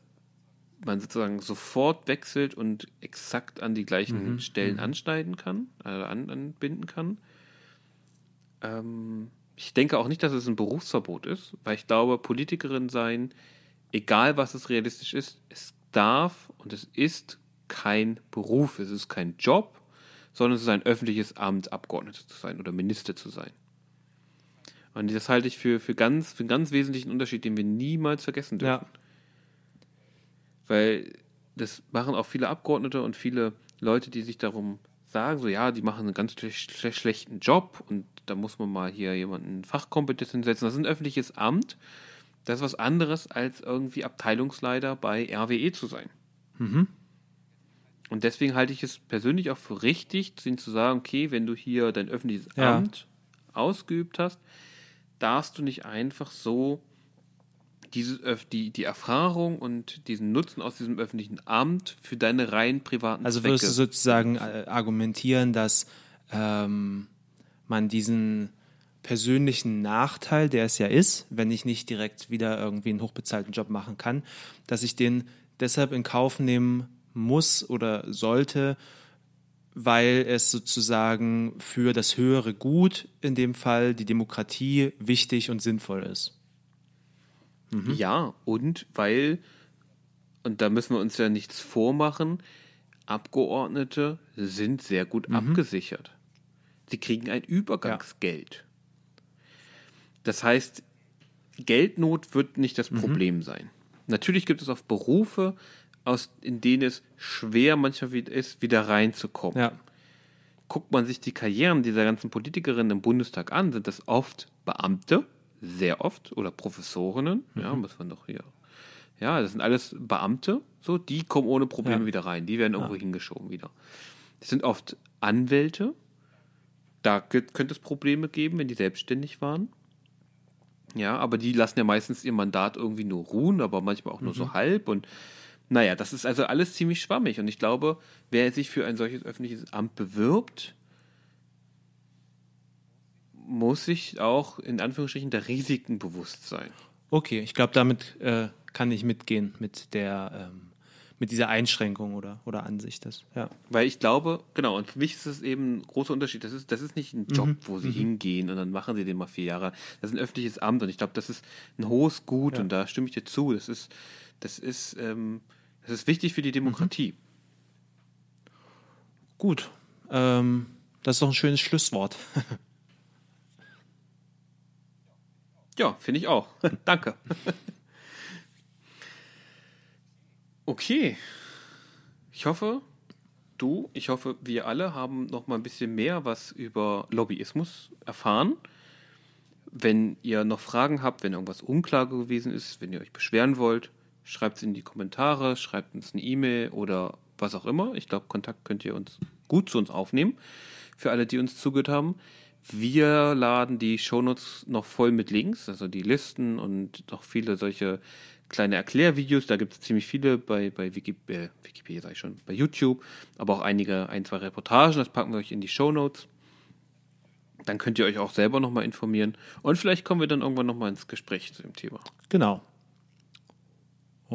man sozusagen sofort wechselt und exakt an die gleichen Stellen anschneiden kann, äh, an, anbinden kann. Ähm, ich denke auch nicht, dass es ein Berufsverbot ist, weil ich glaube, Politikerin sein, egal was es realistisch ist, es darf und es ist kein Beruf, es ist kein Job, sondern es ist ein öffentliches Amt, Abgeordnete zu sein oder Minister zu sein. Und das halte ich für, für, ganz, für einen ganz wesentlichen Unterschied, den wir niemals vergessen dürfen. Ja, Weil das machen auch viele Abgeordnete und viele Leute, die sich darum sagen, so ja, die machen einen ganz schle schle schlechten Job und da muss man mal hier jemanden Fachkompetenz hinsetzen. Das ist ein öffentliches Amt. Das ist was anderes, als irgendwie Abteilungsleiter bei RWE zu sein. Und deswegen halte ich es persönlich auch für richtig, ihnen zu sagen, okay, wenn du hier dein öffentliches Ja. Amt ausgeübt hast, darfst du nicht einfach so diese, die, die Erfahrung und diesen Nutzen aus diesem öffentlichen Amt für deine rein privaten Also Zwecke. würdest du sozusagen äh, argumentieren, dass ähm, man diesen persönlichen Nachteil, der es ja ist, wenn ich nicht direkt wieder irgendwie einen hochbezahlten Job machen kann, dass ich den deshalb in Kauf nehmen muss oder sollte, weil es sozusagen für das höhere Gut, in dem Fall die Demokratie, wichtig und sinnvoll ist. Ja, und weil, und da müssen wir uns ja nichts vormachen, Abgeordnete sind sehr gut abgesichert. Sie kriegen ein Übergangsgeld. Das heißt, Geldnot wird nicht das Problem sein. Natürlich gibt es auch Berufe, aus, in denen es schwer manchmal ist, wieder reinzukommen. Ja, guckt man sich die Karrieren dieser ganzen Politikerinnen im Bundestag an, sind das oft Beamte, sehr oft, oder Professorinnen, ja, muss man doch hier. Ja, das sind alles Beamte, so, die kommen ohne Probleme Ja. wieder rein, die werden irgendwo hingeschoben wieder. Das sind oft Anwälte, da könnte es Probleme geben, wenn die selbstständig waren. Ja, aber die lassen ja meistens ihr Mandat irgendwie nur ruhen, aber manchmal auch nur so halb. Und naja, das ist also alles ziemlich schwammig. Und ich glaube, wer sich für ein solches öffentliches Amt bewirbt, muss sich auch in Anführungsstrichen der Risiken bewusst sein. okay, ich glaube, damit äh, kann ich mitgehen mit der ähm, mit dieser Einschränkung oder, oder Ansicht. Das, ja. Weil ich glaube, genau, und für mich ist es eben ein großer Unterschied. Das ist, das ist nicht ein Job, Mhm. wo sie hingehen und dann machen sie den mal vier Jahre. Das ist ein öffentliches Amt und ich glaube, das ist ein hohes Gut Ja. und da stimme ich dir zu. Das ist, das ist, ähm, das ist wichtig für die Demokratie. Gut, ähm, das ist doch ein schönes Schlusswort. Ja, finde ich auch. Danke. okay. Ich hoffe, du, ich hoffe, wir alle haben noch mal ein bisschen mehr was über Lobbyismus erfahren. Wenn ihr noch Fragen habt, wenn irgendwas unklar gewesen ist, wenn ihr euch beschweren wollt, schreibt es in die Kommentare, schreibt uns eine E-Mail oder was auch immer. Ich glaube, Kontakt könnt ihr uns gut zu uns aufnehmen. Für alle, die uns zugehört haben. Wir laden die Shownotes noch voll mit Links, also die Listen und noch viele solche kleine Erklärvideos. Da gibt es ziemlich viele bei, bei Wiki, äh, Wikipedia, sag ich schon, bei YouTube, aber auch einige, ein, zwei Reportagen. Das packen wir euch in die Shownotes. Dann könnt ihr euch auch selber nochmal informieren. Und vielleicht kommen wir dann irgendwann nochmal ins Gespräch zu dem Thema. Genau.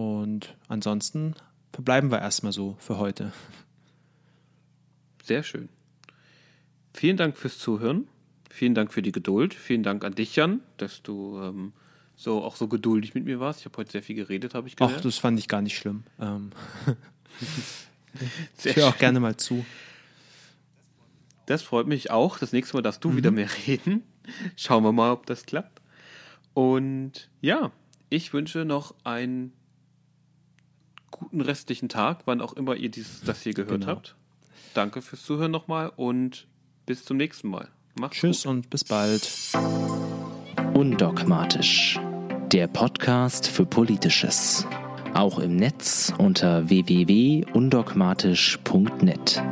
Und ansonsten verbleiben wir erstmal so für heute. Sehr schön. Vielen Dank fürs Zuhören. Vielen Dank für die Geduld. Vielen Dank an dich, Jan, dass du ähm, so auch so geduldig mit mir warst. Ich habe heute sehr viel geredet, habe ich Ach, gelernt. das fand ich gar nicht schlimm. Ähm, ich höre auch gerne mal zu. Das freut mich auch. Das nächste Mal darfst du Mhm. wieder mehr reden. Schauen wir mal, ob das klappt. Und ja, ich wünsche noch einen guten restlichen Tag, wann auch immer ihr dieses, das hier gehört Genau. habt. Danke fürs Zuhören nochmal und bis zum nächsten Mal. Macht's Tschüss gut. und bis bald. Undogmatisch. Der Podcast für Politisches. Auch im Netz unter www.undogmatisch.net.